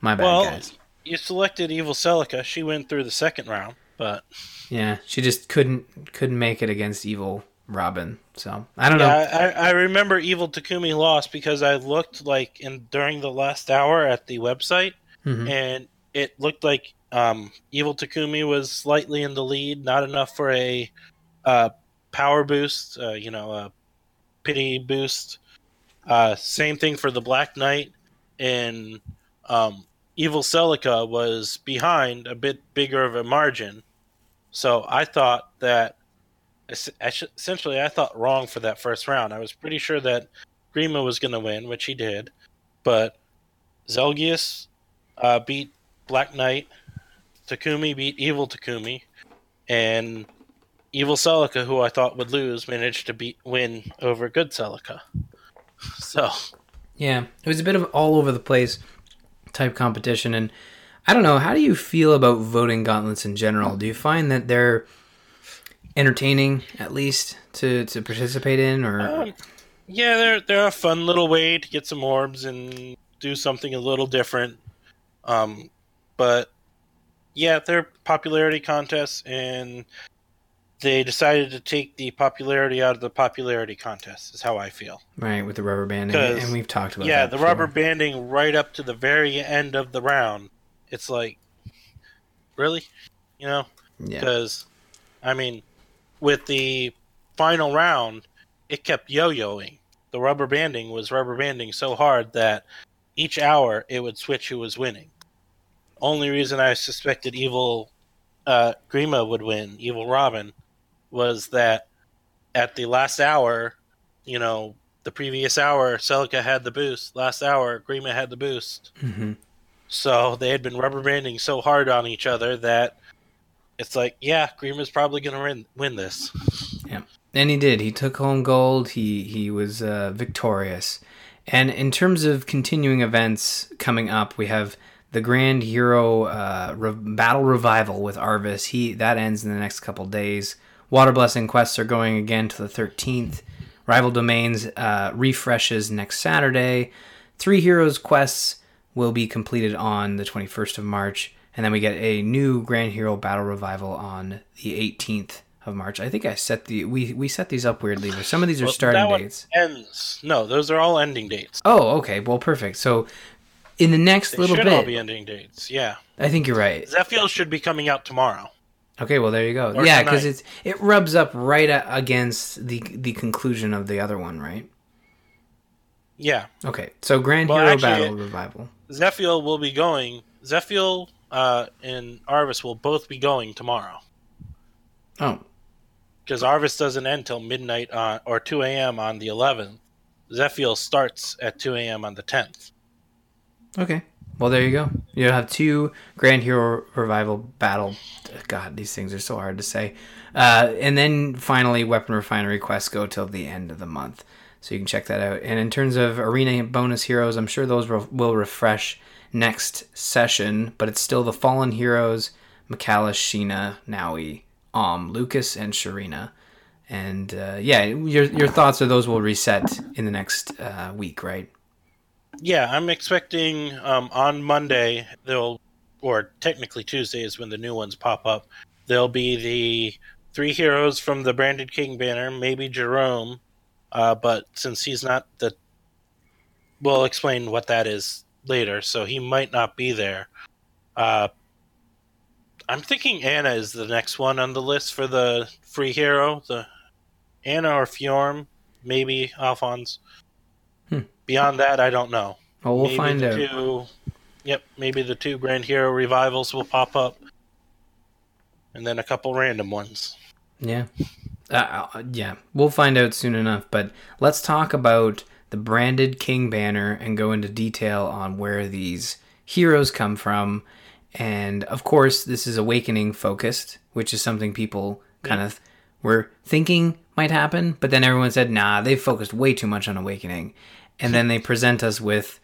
my bad, Well, guys. you selected Evil Celica. She went through the second round, but Yeah, she just couldn't couldn't make it against Evil Robin. So I don't know. Yeah, I, I remember Evil Takumi lost because I looked like in during the last hour at the website, Mhm. and it looked like Um, Evil Takumi was slightly in the lead, not enough for a uh, power boost, uh, you know, a pity boost. Uh, same thing for the Black Knight, and um, Evil Celica was behind a bit bigger of a margin. So I thought that essentially I thought wrong for that first round. I was pretty sure that Grima was going to win, which he did, but Zelgius uh, beat Black Knight, Takumi beat Evil Takumi, and Evil Celica, who I thought would lose, managed to beat win over Good Celica. So, yeah, it was a bit of all over the place type competition, and I don't know. How do you feel about voting gauntlets in general? Do you find that they're entertaining, at least to to participate in, or? Um, yeah, they're they're a fun little way to get some orbs and do something a little different. Um, but yeah, they're popularity contests, and they decided to take the popularity out of the popularity contest. Is how I feel. Right with the rubber banding, and we've talked about yeah, the before. rubber banding right up to the very end of the round. It's like, really, you know, because yeah. I mean, with the final round, it kept yo-yoing. The rubber banding was rubber banding so hard that each hour it would switch who was winning. Only reason I suspected evil uh, Grima would win, evil Robin, was that at the last hour, you know, the previous hour, Celica had the boost. Last hour, Grima had the boost. Mm-hmm. So they had been rubber banding so hard on each other that it's like, yeah, Grima's probably going to win, win this. Yeah, and he did. He took home gold. He he was uh, victorious. And in terms of continuing events coming up, we have the Grand Hero uh, Re- Battle Revival with Arvis. He that ends in the next couple days. Water Blessing quests are going again to the 13th. Rival Domains uh, refreshes next Saturday. Three Heroes quests will be completed on the 21st of March, and then we get a new Grand Hero Battle Revival on the 18th of March. I think I set the we we set these up weirdly, but some of these are well, starting dates. ends. No, those are all ending dates. Oh, okay. Well, perfect. So in the next they little should bit, should all be ending dates. Yeah, I think you're right. Zephiel should be coming out tomorrow. Okay, well there you go. Or yeah, because it's it rubs up right against the the conclusion of the other one, right? Yeah. Okay, so Grand well, Hero actually, Battle Revival. Zephiel will be going. Zephiel uh, and Arvis will both be going tomorrow. Oh. Because Arvis doesn't end till midnight on or two a.m. on the 11th. Zephiel starts at two a.m. on the 10th. Okay. Well, there you go. You have two Grand Hero Revival Battle. God, these things are so hard to say. Uh, and then finally, Weapon Refinery quests go till the end of the month. So you can check that out. And in terms of arena bonus heroes, I'm sure those will refresh next session, but it's still the Fallen Heroes, Michalis, Sheena, Nowi, Um, Lucas, and Sharena. And uh, yeah, your your thoughts are those will reset in the next uh, week, right? Yeah, I'm expecting um, on Monday they'll, or technically Tuesday is when the new ones pop up. There'll be the three heroes from the Branded King banner, maybe Jerome, uh, but since he's not the, we'll explain what that is later. So he might not be there. Uh, I'm thinking Anna is the next one on the list for the free hero. The Anna or Fjorm, maybe Alphonse. Beyond that, I don't know. Well, we'll maybe find out. Two, yep, maybe the two Grand Hero revivals will pop up, and then a couple random ones. Yeah, uh, uh, yeah, we'll find out soon enough. But let's talk about the branded King banner and go into detail on where these heroes come from. And of course, this is awakening focused, which is something people kind of were thinking might happen, but then everyone said, nah, they've focused way too much on awakening and then they present us with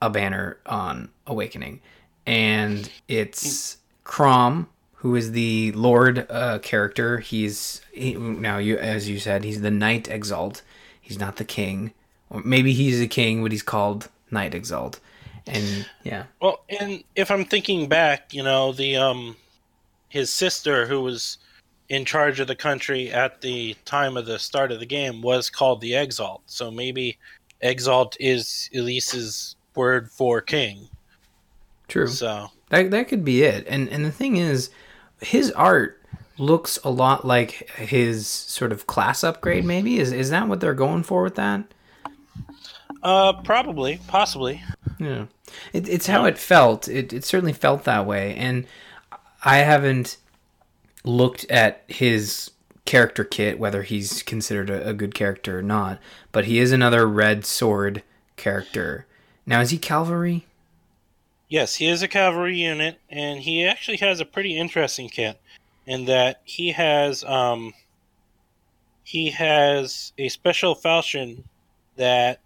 a banner on Awakening, and it's Chrom, who is the Lord uh, character. He's he, now you as you said, he's the Knight Exalt. He's not the king, or maybe he's a king, but he's called Knight Exalt. And yeah, well, and if I'm thinking back, you know, the um, his sister who was in charge of the country at the time of the start of the game was called the Exalt. So maybe Exalt is Ylisse's word for king. True. So That that could be it. And and the thing is, his art looks a lot like his sort of class upgrade. Maybe is is that what they're going for with that? Uh, probably, possibly. Yeah, it, it's how it felt. It it certainly felt that way, and I haven't looked at his character kit, whether he's considered a, a good character or not. But he is another red sword character. Now, is he cavalry? Yes, he is a cavalry unit, and he actually has a pretty interesting kit in that he has um he has a special falchion that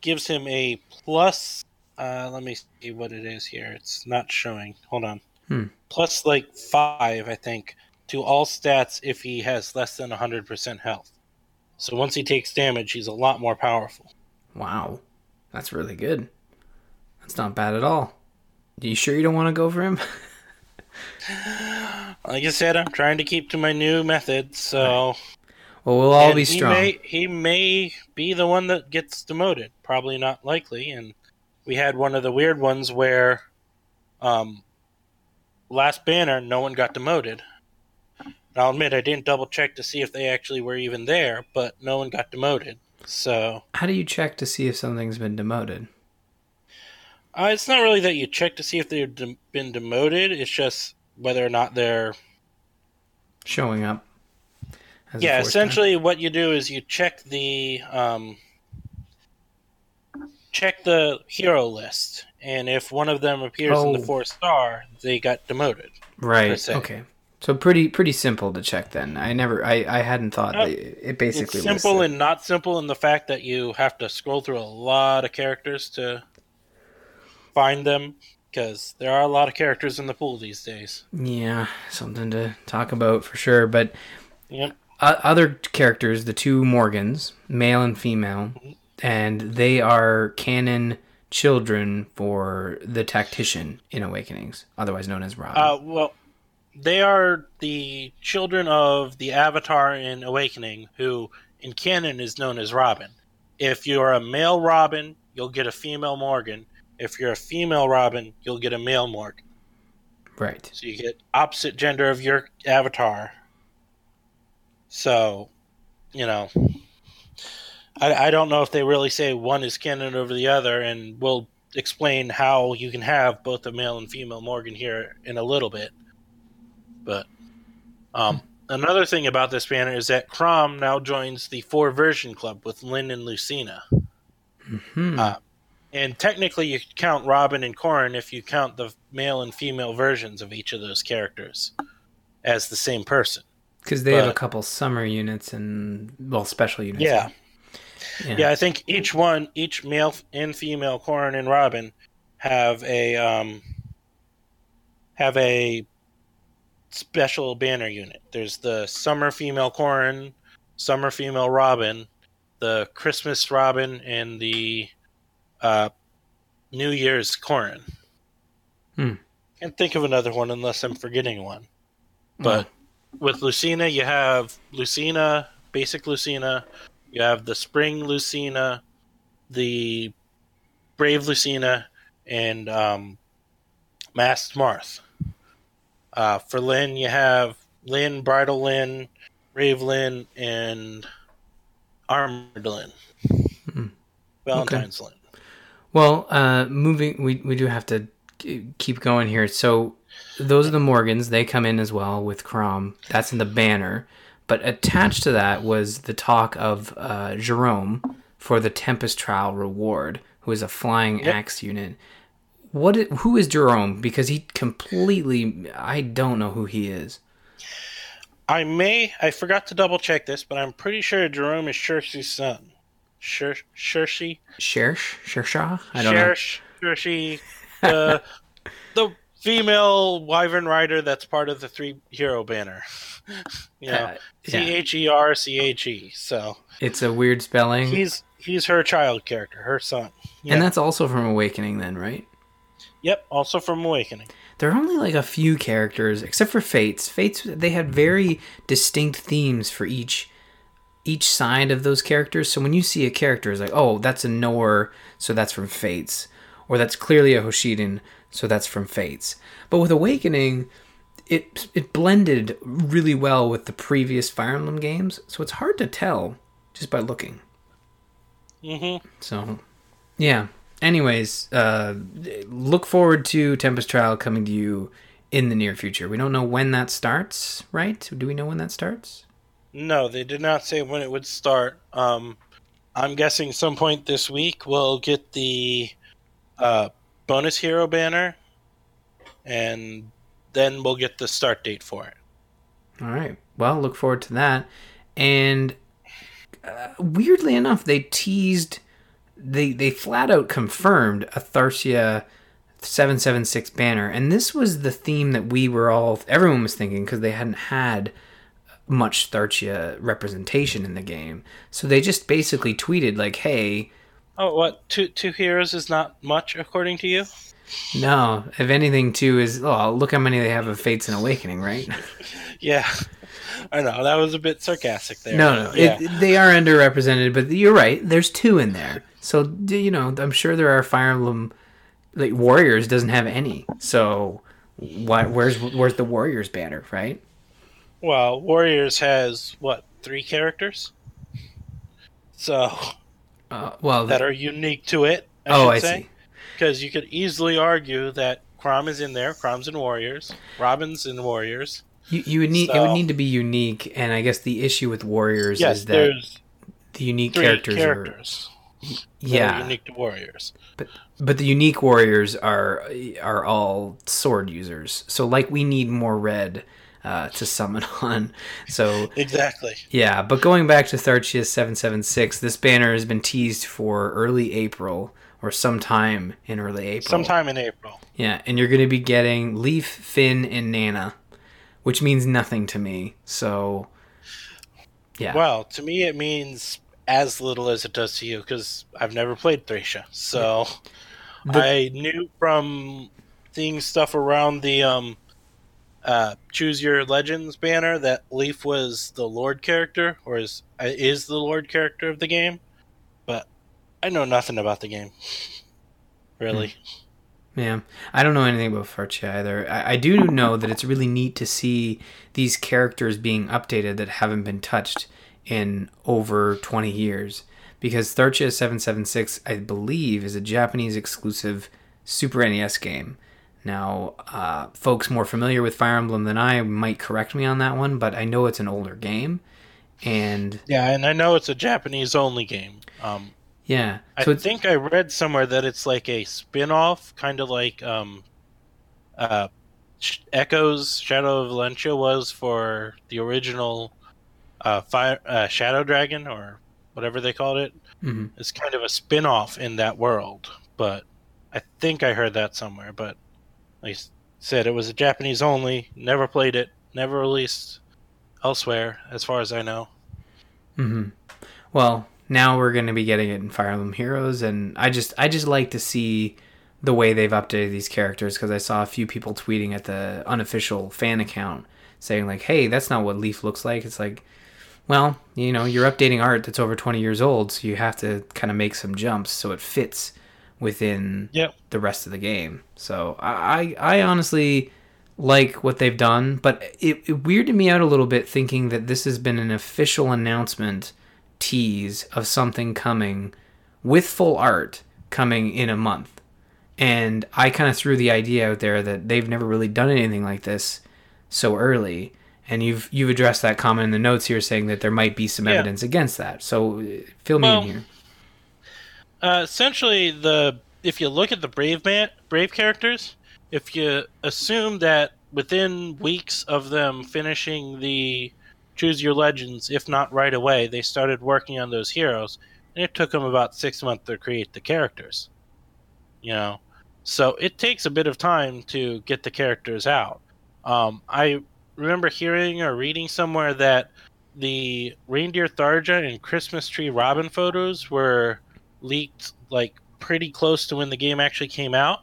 gives him a plus uh let me see what it is here. It's not showing. Hold on. Hmm. Plus like 5, I think, to all stats if he has less than 100% health. So once he takes damage, he's a lot more powerful. Wow, that's really good. That's not bad at all. Are you sure you don't want to go for him? Like I said, I'm trying to keep to my new method, so well, we'll all And be he strong. may, he may be the one that gets demoted. Probably not likely. And we had one of the weird ones where, um, last banner, no one got demoted. And I'll admit I didn't double check to see if they actually were even there, but no one got demoted. So How do you check to see if something's been demoted? uh, it's not really that you check to see if they've de- been demoted. It's just whether or not they're Showing up. as yeah essentially what you do is you check the um, check the hero list and if one of them appears in the Oh. four star they got demoted right? Okay, so pretty pretty simple to check then. I never, I I hadn't thought Uh, it basically it's simple and not simple in the fact that you have to scroll through a lot of characters to find them because there are a lot of characters in the pool these days Yeah, something to talk about for sure. But yep other characters, the two Morgans, male and female, and they are canon children for the tactician in Awakenings, otherwise known as Robin. uh, well they are the children of the avatar in awakening who in canon is known as robin. If you're a male robin you'll get a female morgan. If you're a female robin you'll get a male morgan. Right. so you get opposite gender of your avatar. So you know I, I don't know if they really say one is canon over the other and we'll explain how you can have both a male and female morgan here in a little bit but um, another thing about this banner is that Chrom now joins the four version club with Lyn and Lucina. Hmm. Uh, and technically, you count Robin and Corrin if you count the male and female versions of each of those characters as the same person. Because they have a couple summer units and well, special units. Yeah. Yeah. Yeah, I think each one, each male and female Corrin and Robin have a um, have a special banner unit. There's the summer female Corrin, summer female Robin, the Christmas Robin, and the uh, New Year's Corrin. Hmm. Can't think of another one unless I'm forgetting one. But with Lucina, you have Lucina, basic Lucina. You have the Spring Lucina, the Brave Lucina, and um, Masked Marth. Uh, for Lyn, you have Lyn, Bridal Lyn, Brave Lyn, and Armored Lyn. Hmm. Valentine's Lyn. Well, uh, moving, we we do have to keep going here. So those are the Morgans. They come in as well with Chrom. That's in the banner. But attached to that was the talk of uh, Jerome for the Tempest Trial reward, who is a flying Yep. axe unit. What? i- who is Jerome? Because he completely, I don't know who he is. I may, I forgot to double check this, but I'm pretty sure Jerome is Shershi's son. Sher, Shershi? Shersh, Shershaw? I don't know. Shersh, Shershi, the, the female wyvern rider that's part of the three hero banner. You know, Uh, yeah. H E R C H E. So It's a weird spelling, he's he's her child character, her son. Yeah. and that's also from Awakening, then, right? Yep, also from Awakening. There are only like a few characters, except for Fates. Fates they had very distinct themes for each each side of those characters. So when you see a character, it's like, oh, that's a Nohr, so that's from Fates, or that's clearly a Hoshiden, so that's from Fates. But with Awakening, it it blended really well with the previous Fire Emblem games, so it's hard to tell just by looking. Mm-hmm. So, yeah. Anyways, uh, look forward to Tempest Trial coming to you in the near future. We don't know when that starts, right? Do we know when that starts? No, they did not say when it would start. Um, I'm guessing some point this week we'll get the uh, bonus hero banner, and then we'll get the start date for it. All right. Well, look forward to that. And uh, weirdly enough, they teased, they they flat out confirmed a Thracia 776 banner, and this was the theme that we were all everyone was thinking because they hadn't had much Thracia representation in the game. So they just basically tweeted like, "Hey, Oh, what two two heroes is not much according to you? no, if anything, two is oh look how many they have of Fates and Awakening, right? Yeah, I know that was a bit sarcastic there. No, no, yeah. it, they are underrepresented, but you're right. There's two in there, so you know I'm sure there are Fire Emblem like Warriors doesn't have any. So why where's where's the Warriors banner, right? well, Warriors has what three characters, so Uh, well, that are unique to it. I oh, I say. see. Because you could easily argue that Chrom is in there, Chrom's in Warriors, Robin's in Warriors. You, you would need it would need to be unique, and I guess the issue with Warriors Yes, is that there's the unique characters, characters, are yeah, unique to Warriors. but but the unique warriors are are all sword users. So like we need more red uh, to summon on. So Exactly. Yeah, but going back to Thracia 776, this banner has been teased for early April or sometime in early April. Sometime in April. Yeah, and you're going to be getting Leif, Finn, and Nanna, which means nothing to me. So, yeah. Well, to me, it means as little as it does to you because I've never played Thracia. So The- I knew from seeing stuff around the um, uh, Choose Your Legends banner that Leif was the Lord character, or is uh, is the Lord character of the game. But I know nothing about the game, really. Yeah, I don't know anything about Farcia either. I, I do know that it's really neat to see these characters being updated that haven't been touched in over 20 years. Because Thracia 776, I believe, is a Japanese exclusive Super NES game. Now, uh, folks more familiar with Fire Emblem than I might correct me on that one, but I know it's an older game. And Yeah, and I know it's a Japanese only game. Um, yeah, I so it's, think I read somewhere that it's like a spin-off, kind of like um, uh, Echoes Shadow of Valentia was for the original uh, Fire uh, Shadow Dragon or whatever they called it. mhm. It's kind of a spin-off in that world, but I think I heard that somewhere. But like I said, it was a Japanese only. Never played it. Never released elsewhere, as far as I know. hmm Well, now we're going to be getting it in Fire Emblem Heroes, and I just I just like to see the way they've updated these characters because I saw a few people tweeting at the unofficial fan account saying like, "Hey, that's not what Leif looks like." It's like, well, you know, you're updating art that's over 20 years old, so you have to kind of make some jumps so it fits within Yep. the rest of the game. So I, I I honestly like what they've done, but it, it weirded me out a little bit thinking that this has been an official announcement tease of something coming with full art coming in a month. And I kind of threw the idea out there that they've never really done anything like this so early. And you've you've addressed that comment in the notes here, saying that there might be some Yeah. evidence against that. So uh, fill me Well, in here. Uh, essentially, the if you look at the brave man, brave characters, if you assume that within weeks of them finishing the choose your legends, if not right away, they started working on those heroes, and it took them about six months to create the characters. You know, so it takes a bit of time to get the characters out. Um, I remember hearing or reading somewhere that the reindeer Tharja and Christmas tree Robin photos were leaked like pretty close to when the game actually came out.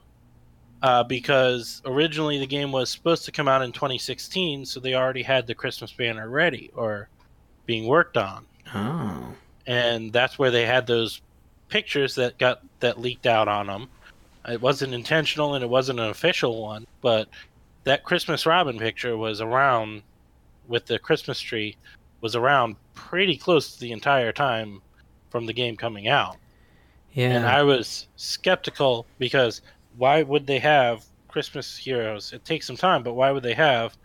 Uh, because originally the game was supposed to come out in 2016, so they already had the Christmas banner ready or being worked on, Oh. and that's where they had those pictures that got that leaked out on them. It wasn't intentional and it wasn't an official one, but that Christmas Robin picture was around with the Christmas tree was around pretty close to the entire time from the game coming out. Yeah. And I was skeptical because why would they have Christmas heroes? It takes some time, but why would they have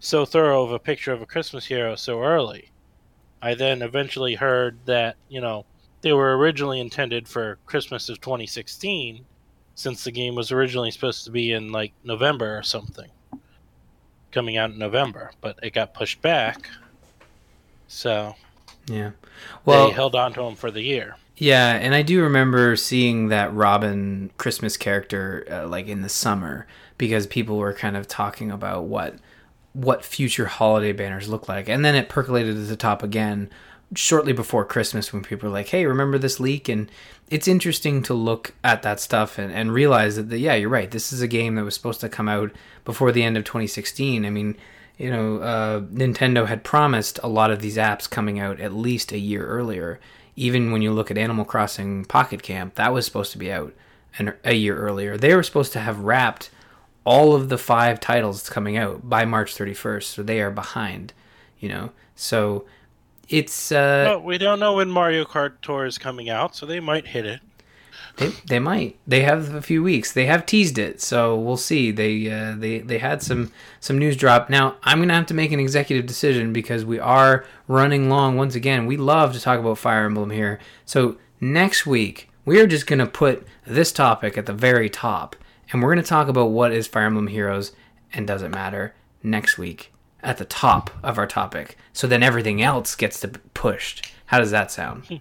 so thorough of a picture of a Christmas hero so early? I then eventually heard that, you know, they were originally intended for Christmas of 2016 since the game was originally supposed to be in like November or something. Coming out in November, but it got pushed back. So, yeah. Well, they held on to them for the year. Yeah, and I do remember seeing that Robin Christmas character uh, like in the summer because people were kind of talking about what what future holiday banners look like, and then it percolated to the top again shortly before Christmas when people were like, "Hey, remember this leak?" And it's interesting to look at that stuff and, and realize that the, yeah, you're right. This is a game that was supposed to come out before the end of 2016. I mean, you know, uh, Nintendo had promised a lot of these apps coming out at least a year earlier even when you look at Animal Crossing Pocket Camp, that was supposed to be out an, a year earlier. They were supposed to have wrapped all of the five titles coming out by March 31st, so they are behind, you know. So it's uh well, we don't know when Mario Kart Tour is coming out, so they might hit it. They, they might. They have a few weeks. They have teased it, so we'll see. They uh, they they had some some news drop. Now I'm gonna have to make an executive decision because we are running long once again. We love to talk about Fire Emblem here. So next week we are just gonna put this topic at the very top, and we're gonna talk about what is Fire Emblem Heroes and does it matter next week at the top of our topic. So then everything else gets to pushed. How does that sound?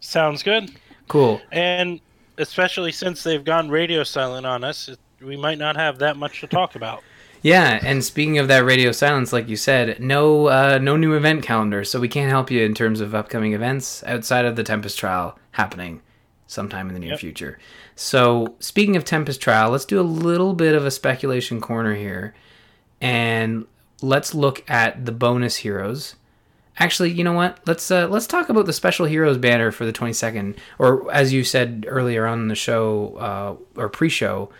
Sounds good. Cool. And especially since they've gone radio silent on us, we might not have that much to talk about. Yeah, and speaking of that radio silence, like you said, no uh, no new event calendar, so we can't help you in terms of upcoming events outside of the Tempest trial happening sometime in the near yep. future. So speaking of Tempest trial, let's do a little bit of a speculation corner here, and let's look at the bonus heroes Actually, you know what? Let's uh, let's talk about the special heroes banner for the 22nd, or as you said earlier on the show uh, or pre-show.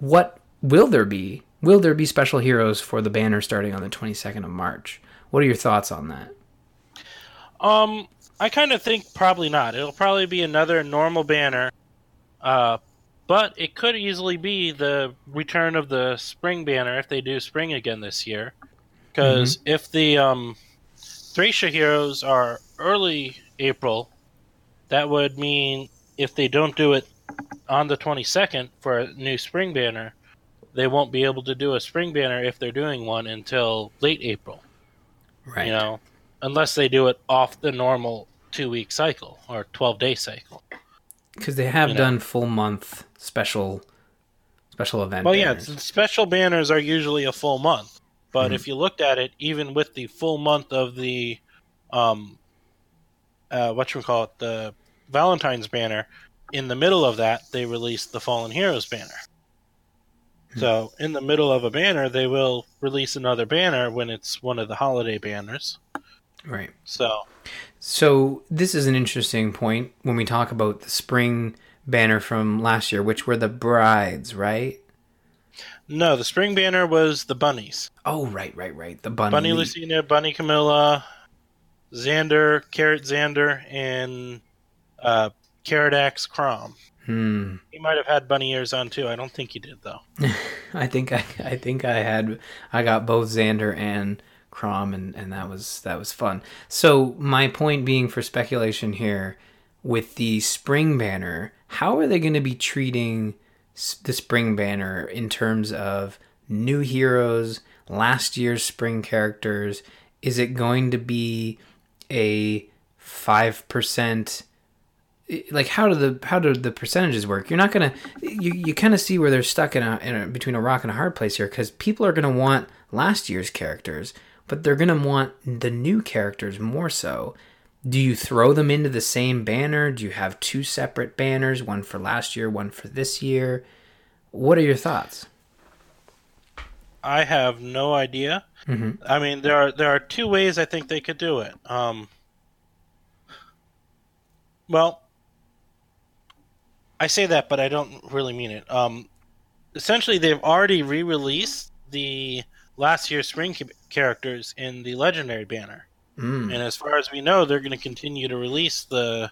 What will there be? Will there be special heroes for the banner starting on the 22nd of March? What are your thoughts on that? Um, I kind of think probably not. It'll probably be another normal banner, uh, but it could easily be the return of the spring banner if they do spring again this year. Because mm-hmm. if the um Thracia Heroes are early April. That would mean if they don't do it on the 22nd for a new spring banner, they won't be able to do a spring banner if they're doing one until late April. Right. You know, unless they do it off the normal two week cycle or 12 day cycle. Because they have you done know. full month special special event. Well, banners. yeah, special banners are usually a full month. But mm-hmm. if you looked at it, even with the full month of the, um, uh, what you call it, the Valentine's banner, in the middle of that they released the Fallen Heroes banner. Mm-hmm. So in the middle of a banner, they will release another banner when it's one of the holiday banners. Right. So. So this is an interesting point when we talk about the spring banner from last year, which were the brides, right? No, the spring banner was the bunnies. Oh, right, right, right. The bunny. Bunny Lucina, Bunny Camilla, Xander, Carrot Xander, and uh, Caradax Chrom. Hmm. He might have had bunny ears on too. I don't think he did though. I think I, I think I had I got both Xander and And and that was that was fun. So my point being for speculation here, with the spring banner, how are they going to be treating? the spring banner in terms of new heroes, last year's spring characters? Is it going to be a five percent? Like how do the how do the percentages work? You're not gonna you, you kind of see where they're stuck in a, in a between a rock and a hard place here because people are gonna want last year's characters, but they're gonna want the new characters more so. Do you throw them into the same banner? Do you have two separate banners, one for last year, one for this year? What are your thoughts? I have no idea. Mm-hmm. I mean, there are there are two ways I think they could do it. Um, well, I say that, but I don't really mean it. Um, essentially, they've already re-released the last year's spring ca- characters in the legendary banner, Mm. and as far as we know, they're going to continue to release the,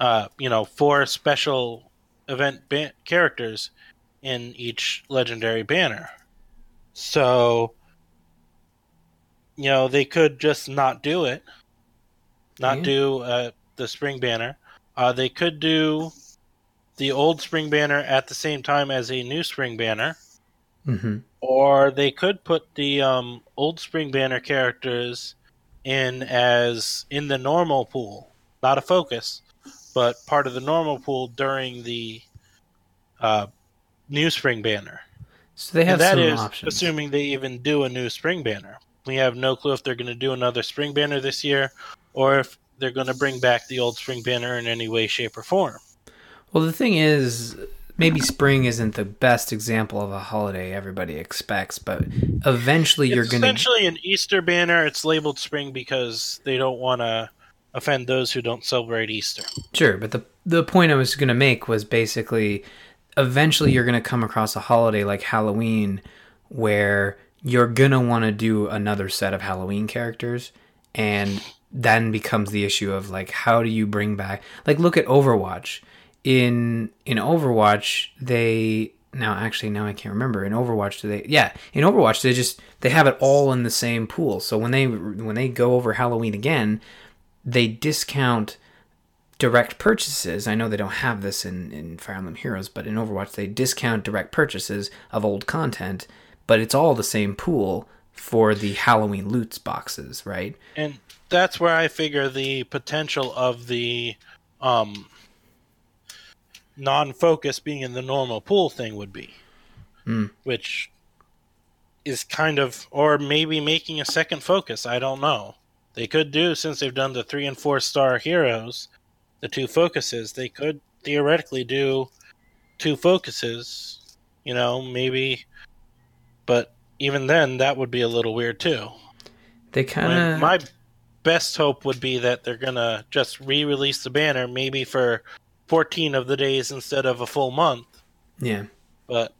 uh, you know, four special event ba- characters in each legendary banner. So, you know, they could just not do it, not Yeah. do uh, the spring banner. Uh, they could do the old spring banner at the same time as a new spring banner, hmm or they could put the um, old spring banner characters in as in the normal pool, not a focus, but part of the normal pool during the uh, new spring banner. So they have And that some is options. assuming they even do a new spring banner. We have no clue if they're going to do another spring banner this year, or if they're going to bring back the old spring banner in any way, shape, or form. Well, the thing is, maybe spring isn't the best example of a holiday everybody expects, but eventually you're going to. essentially an Easter banner. It's labeled spring because they don't want to offend those who don't celebrate Easter. Sure, but the the point I was going to make was basically eventually you're going to come across a holiday like Halloween where you're going to want to do another set of Halloween characters and then becomes the issue of like how do you bring back like look at Overwatch in in Overwatch they now actually now I can't remember in Overwatch do they yeah in Overwatch they just they have it all in the same pool so when they when they go over Halloween again they discount direct purchases. I know they don't have this in, in Fire Emblem Heroes, but in Overwatch they discount direct purchases of old content, but it's all the same pool for the Halloween loots boxes, right? And that's where I figure the potential of the um, non-focus being in the normal pool thing would be, Hmm. which is kind of, or maybe making a second focus. I don't know. They could do since they've done the three and four star heroes, the two focuses. They could theoretically do two focuses. You know, maybe, but even then, that would be a little weird too. They kind of my best hope would be that they're gonna just re-release the banner, maybe for 14 of the days instead of a full month. yeah. But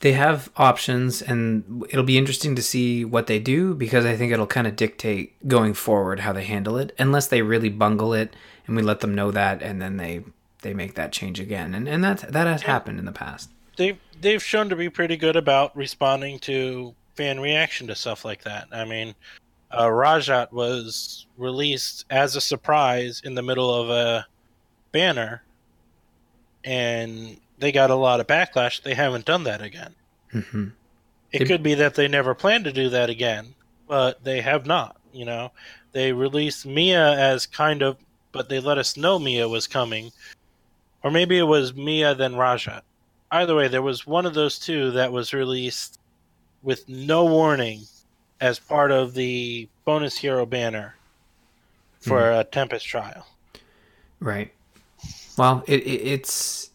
They have options and it'll be interesting to see what they do because I think it'll kind of dictate going forward how they handle it unless they really bungle it and we let them know that and then they they make that change again. And and that that has happened in the past. they've they've shown to be pretty good about responding to fan reaction to stuff like that. I mean, uh, Rajat was released as a surprise in the middle of a banner, and they got a lot of backlash. They haven't done that again. hmm It They- could be that they never plan to do that again, but they have not. You know, they released Mia as kind of, but they let us know Mia was coming, or maybe it was Mia then Raja. Either way, there was one of those two that was released with no warning as part of the bonus hero banner for a Tempest trial. Right. Well, it, it it's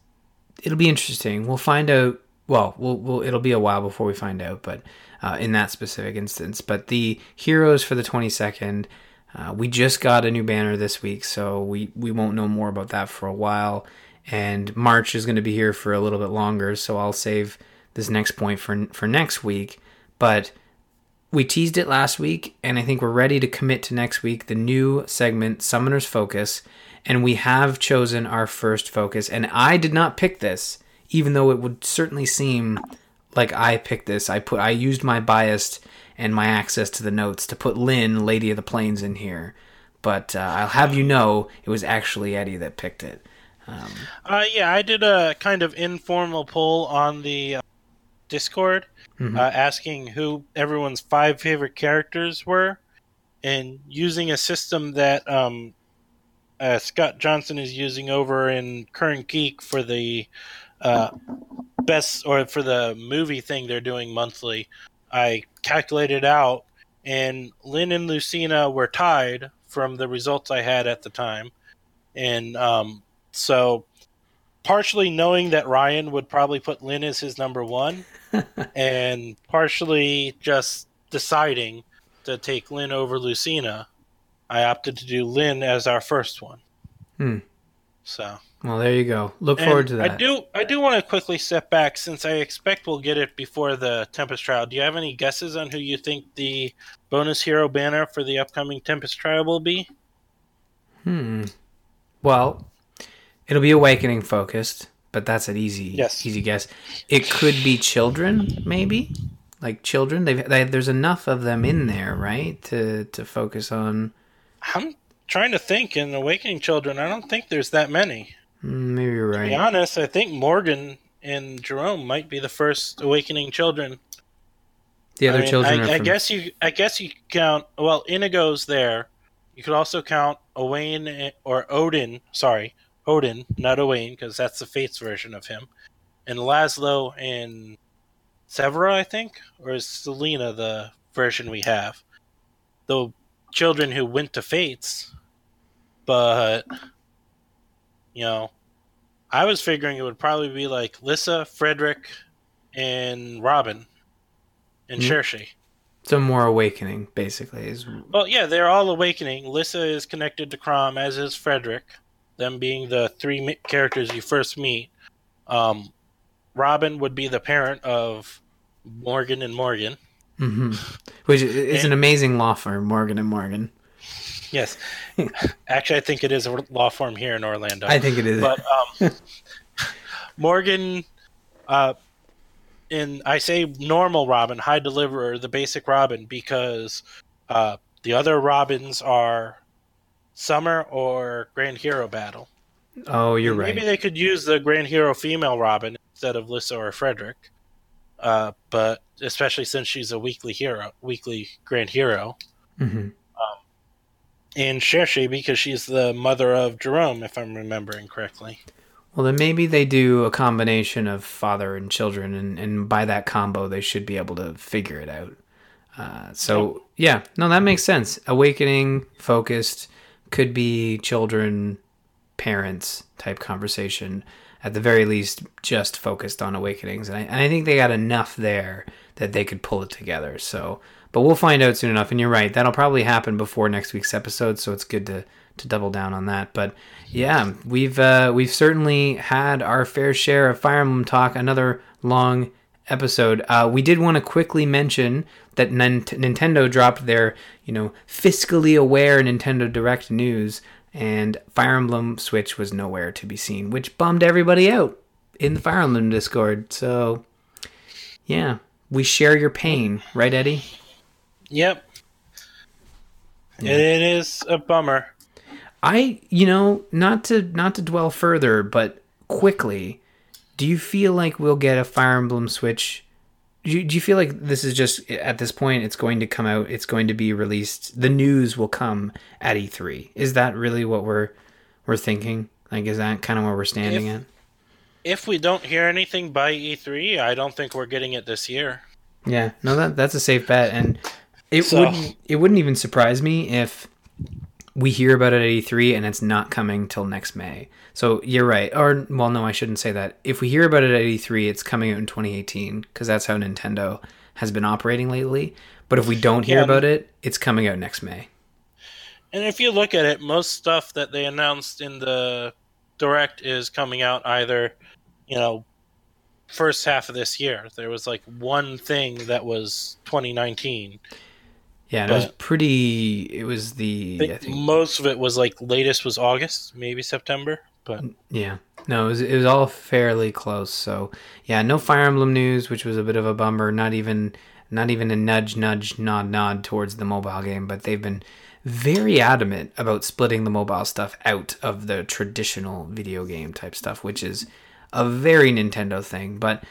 it'll be interesting. We'll find out. Well, we'll, we'll it'll be a while before we find out, but uh, in that specific instance, but the heroes for the twenty second, uh, we just got a new banner this week, so we we won't know more about that for a while. And March is going to be here for a little bit longer, so I'll save this next point for for next week. But we teased it last week, and I think we're ready to commit to next week the new segment, Summoner's Focus. And we have chosen our first focus. And I did not pick this, even though it would certainly seem like I picked this. I put I used my bias and my access to the notes to put Lyn, Lady of the Plains, in here. But uh, I'll have you know, it was actually Eddie that picked it. Um, Uh, yeah, I did a kind of informal poll on the uh, Discord, Mhm. uh, asking who everyone's five favorite characters were, and using a system that um, uh, Scott Johnson is using over in Current Geek for the uh, best or for the movie thing they're doing monthly. I calculated out, and Lyn and Lucina were tied from the results I had at the time, and um, so partially knowing that Ryan would probably put Lyn as his number one, and partially just deciding to take Lyn over Lucina, I opted to do Lyn as our first one. Hmm. So Well, there you go. Look And forward to that. I do. I do want to quickly step back since I expect we'll get it before the Tempest trial. Do you have any guesses on who you think the bonus hero banner for the upcoming Tempest trial will be? Hmm. Well, it'll be awakening focused, but that's an easy, Yes. easy guess. It could be children, maybe, like children. They've they, there's enough of them in there, right, to to focus on. I'm trying to think. In Awakening Children, I don't think there's that many. Mm, Maybe you're right. To be honest, I think Morgan and Gerome might be the first Awakening Children. The other I mean, children I, I guess you. I guess you count. Well, Inigo's there. You could also count Owain eh, or Odin. Sorry, Odin, not Owain, because that's the Fates version of him. And Laslow and Severa, I think, or is Selena the version we have? The children who went to Fates, but you know, I was figuring it would probably be like Lissa, Frederick, and Robin, and Mhm. Cherche. So more awakening, basically, is Well, yeah, they're all awakening. Lissa is connected to Chrom, as is Frederick. Them being the three characters you first meet. Um, Robin would be the parent of Morgan and Morgan. Hmm which is an amazing law firm, Morgan and Morgan. Yes, actually, I think it is a law firm here in Orlando. I think it is. but um, Morgan, uh, in I say normal Robin, high deliverer, the basic Robin, because uh, the other Robins are Summer or Grand Hero Battle. oh, you're right. Maybe they could use the Grand Hero female Robin instead of Lissa or Frederick. Uh, but especially since she's a weekly hero, weekly Grand Hero, hmm and Cherche because she's the mother of Gerome, if I'm remembering correctly. Well, then maybe they do a combination of father and children, and, and by that combo, they should be able to figure it out. Uh, so, yeah, no, that makes sense. Awakening, focused, could be children, parents type conversation. At the very least, just focused on awakenings. And I, and I think they got enough there that they could pull it together. So, but we'll find out soon enough. And you're right, that'll probably happen before next week's episode. So it's good to to double down on that. But yeah, we've uh, we've certainly had our fair share of Fire Emblem talk. Another long episode. Uh, we did want to quickly mention that Nin- Nintendo dropped their you know fiscally aware Nintendo Direct news, and Fire Emblem Switch was nowhere to be seen, which bummed everybody out in the Fire Emblem Discord. So yeah, we share your pain, right, Eddie? Yep. Yeah. It is a bummer. I, you know, not to not to dwell further, but quickly, do you feel like we'll get a Fire Emblem Switch? Do you, do you feel like this is just at this point it's going to come out, it's going to be released, the news will come at E3? Is that really what we're we're thinking? Like, is that kind of where we're standing If- at? If we don't hear anything by E3, I don't think we're getting it this year. Yeah, no, that that's a safe bet, and it So- wouldn't it wouldn't even surprise me if we hear about it at E3 and it's not coming till next May. So you're right, or well, no, I shouldn't say that. If we hear about it at E3, it's coming out in 2018 because that's how Nintendo has been operating lately. But if we don't hear Yeah. about it, it's coming out next May. And if you look at it, most stuff that they announced in the direct is coming out either, you know, first half of this year. There was like one thing that was 2019. Yeah, and it was pretty. It was the I think think, most of it was like latest was August, maybe September. But mm, Yeah. No, it was, it was all fairly close. So yeah, no Fire Emblem news, which was a bit of a bummer. Not even not even a nudge, nudge, nod, nod towards the mobile game. But they've been very adamant about splitting the mobile stuff out of the traditional video game type stuff, which is a very Nintendo thing. But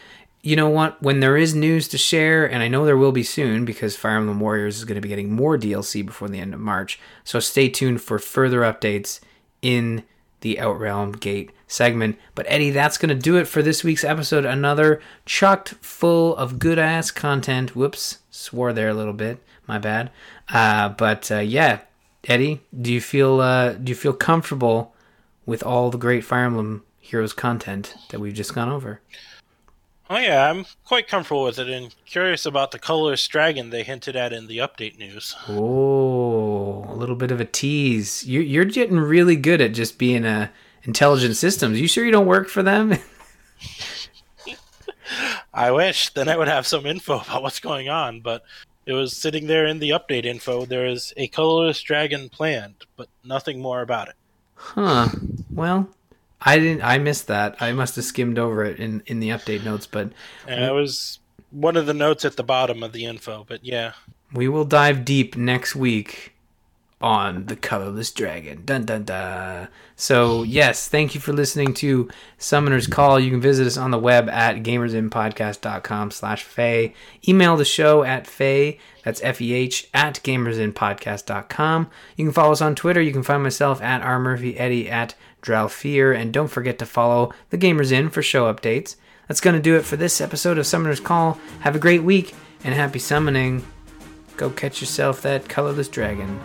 you know what? When there is news to share, and I know there will be soon because Fire Emblem Warriors is going to be getting more DLC before the end of March. So stay tuned for further updates in the Outrealm Gate segment. But Eddie, that's going to do it for this week's episode. Another chocked full of good ass content. Whoops, swore there a little bit. My bad. Uh, but uh, yeah, Eddie, do you feel uh, do you feel comfortable with all the great Fire Emblem Heroes content that we've just gone over? Oh yeah, I'm quite comfortable with it and curious about the colorless dragon they hinted at in the update news. Oh, a little bit of a tease. You, you're getting really good at just being a intelligent systems. You sure you don't work for them? I wish. Then I would have some info about what's going on, but it was sitting there in the update info. There is a colorless dragon planned, but nothing more about it. Huh. Well, I didn't. I missed that. I must have skimmed over it in in the update notes, but And it was one of the notes at the bottom of the info. But yeah, we will dive deep next week on the colorless dragon. Dun dun dun. So yes, thank you for listening to Summoner's Call. You can visit us on the web at gamersinpodcast.com slash Fay. Email the show at Fay, that's F-E-H, at gamersinpodcast.com. You can follow us on Twitter. You can find myself at R. Murphy, Eddie at Dralfear, and don't forget to follow the Gamers In for show updates. That's going to do it for this episode of Summoner's Call. Have a great week and happy summoning. Go catch yourself that colorless dragon.